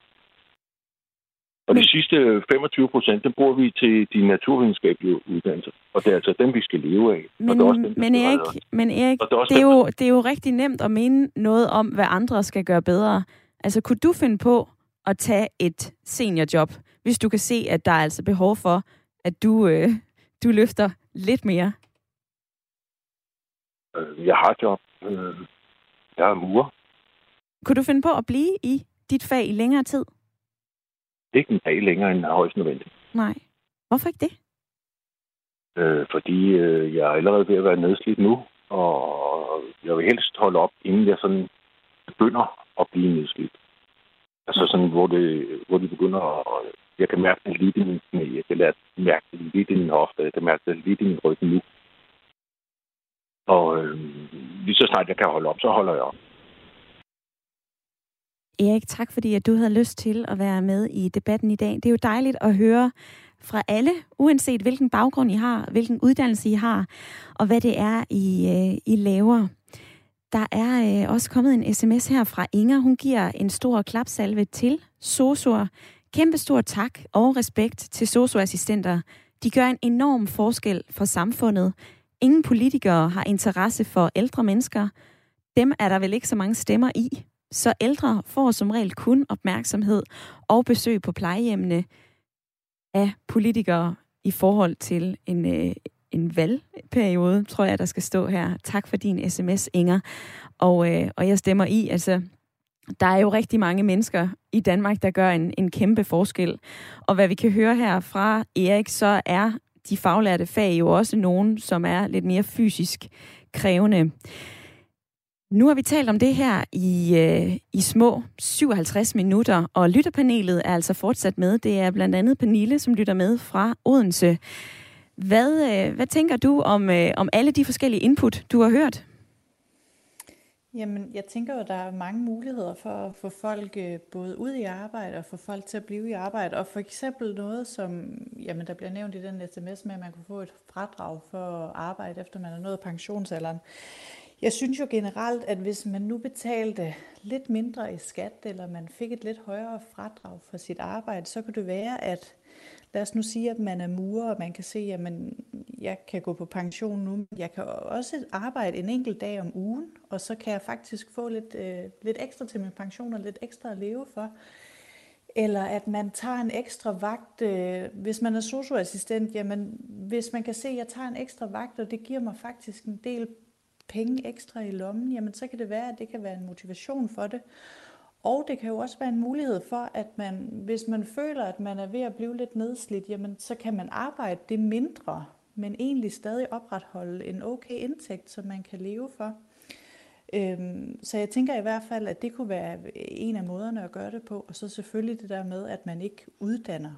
Speaker 15: Og de sidste 25 procent, dem bruger vi til de naturvidenskabelige uddannelser. Og det er altså dem, vi skal leve af. og
Speaker 1: Men,
Speaker 15: det er også dem,
Speaker 1: men Erik, men Erik
Speaker 15: Og det er
Speaker 1: det, er
Speaker 15: dem,
Speaker 1: jo, det er jo rigtig nemt at mene noget om, hvad andre skal gøre bedre. Altså, kunne du finde på at tage et seniorjob, hvis du kan se, at der er altså behov for, at du, øh, du løfter lidt mere?
Speaker 15: Øh, Jeg har et job. Øh, Jeg er murer.
Speaker 1: Kunne du finde på at blive i dit fag i længere tid?
Speaker 15: Ikke en dag længere end højst nødvendigt.
Speaker 1: Nej. Hvorfor ikke det?
Speaker 15: Øh, fordi øh, jeg er allerede ved at være nedslidt nu, og jeg vil helst holde op, inden jeg sådan begynder at blive nedslidt. Altså sådan, hvor det, hvor det begynder at... Jeg kan mærke det lidt i min knæ, jeg kan mærke det lidt i min hofte, jeg kan mærke det lidt i min ryg nu. Og øh, lige så snart jeg kan holde op, så holder jeg op.
Speaker 1: Erik, tak fordi at du havde lyst til at være med i debatten i dag. Det er jo dejligt at høre fra alle, uanset hvilken baggrund I har, hvilken uddannelse I har, og hvad det er, I, øh, I laver. Der er øh, også kommet en sms her fra Inger. Hun giver en stor klapsalve til SOSU'er. Kæmpe stor tak og respekt til SOSU-assistenter. De gør en enorm forskel for samfundet. Ingen politikere har interesse for ældre mennesker. Dem er der vel ikke så mange stemmer i. Så ældre får som regel kun opmærksomhed og besøg på plejehjemmene af politikere i forhold til en, øh, en valgperiode, tror jeg, der skal stå her. Tak for din sms, Inger. Og, øh, og jeg stemmer i, altså, der er jo rigtig mange mennesker i Danmark, der gør en, en kæmpe forskel. Og hvad vi kan høre her fra Erik, så er de faglærte fag jo også nogen, som er lidt mere fysisk krævende. Nu har vi talt om det her i, øh, i små 57 minutter, og lytterpanelet er altså fortsat med. Det er blandt andet Pernille, som lytter med fra Odense. Hvad, øh, hvad tænker du om, øh, om alle de forskellige input, du har hørt?
Speaker 3: Jamen, jeg tænker jo, at der er mange muligheder for at få folk øh, både ud i arbejde og få folk til at blive i arbejde. Og for eksempel noget, som jamen, der bliver nævnt i den sms med, at man kunne få et fradrag for at arbejde, efter man er nået pensionsalderen. Jeg synes jo generelt, at hvis man nu betalte lidt mindre i skat, eller man fik et lidt højere fradrag for sit arbejde, så kunne det være, at lad os nu sige, at man er murer, og man kan se, at man, jeg kan gå på pension nu. Jeg kan også arbejde en enkelt dag om ugen, og så kan jeg faktisk få lidt, øh, lidt ekstra til min pension og lidt ekstra at leve for. eller at man tager en ekstra vagt. Øh, hvis man er socioassistent, jamen hvis man kan se, at jeg tager en ekstra vagt, og det giver mig faktisk en del penge ekstra i lommen, jamen så kan det være, at det kan være en motivation for det. Og det kan jo også være en mulighed for, at man, hvis man føler, at man er ved at blive lidt nedslidt, jamen så kan man arbejde det mindre, men egentlig stadig opretholde en okay indtægt, som man kan leve for. Øhm, så jeg tænker i hvert fald, at det kunne være en af måderne at gøre det på. Og så selvfølgelig det der med, at man ikke uddanner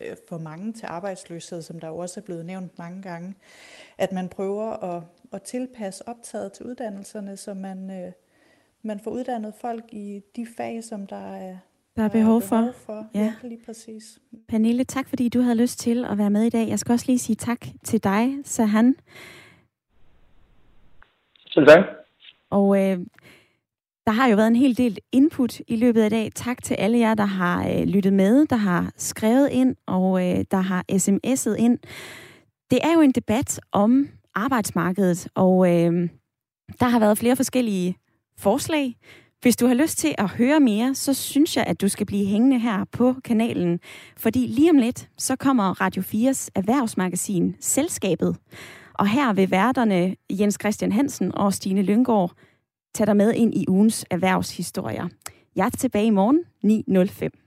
Speaker 3: øh, for mange til arbejdsløshed, som der jo også er blevet nævnt mange gange. At man prøver at, at tilpasse optaget til uddannelserne, så man, øh, man får uddannet folk i de fag, som der er,
Speaker 1: der er behov for.
Speaker 3: Behov for. Ja. ja, lige præcis.
Speaker 1: Pernille, tak fordi du havde lyst til at være med i dag. Jeg skal også lige sige tak til dig, Sahan.
Speaker 4: Selv tak.
Speaker 1: Og øh, der har jo været en hel del input i løbet af dag. Tak til alle jer, der har øh, lyttet med, der har skrevet ind og øh, der har sms'et ind. Det er jo en debat om arbejdsmarkedet, og øh, der har været flere forskellige forslag. Hvis du har lyst til at høre mere, så synes jeg, at du skal blive hængende her på kanalen. Fordi lige om lidt, så kommer Radio 4's erhvervsmagasin Selskabet. Og her vil værterne Jens Christian Hansen og Stine Lyngård tage dig med ind i ugens erhvervshistorier. Jeg er tilbage i morgen 9.05.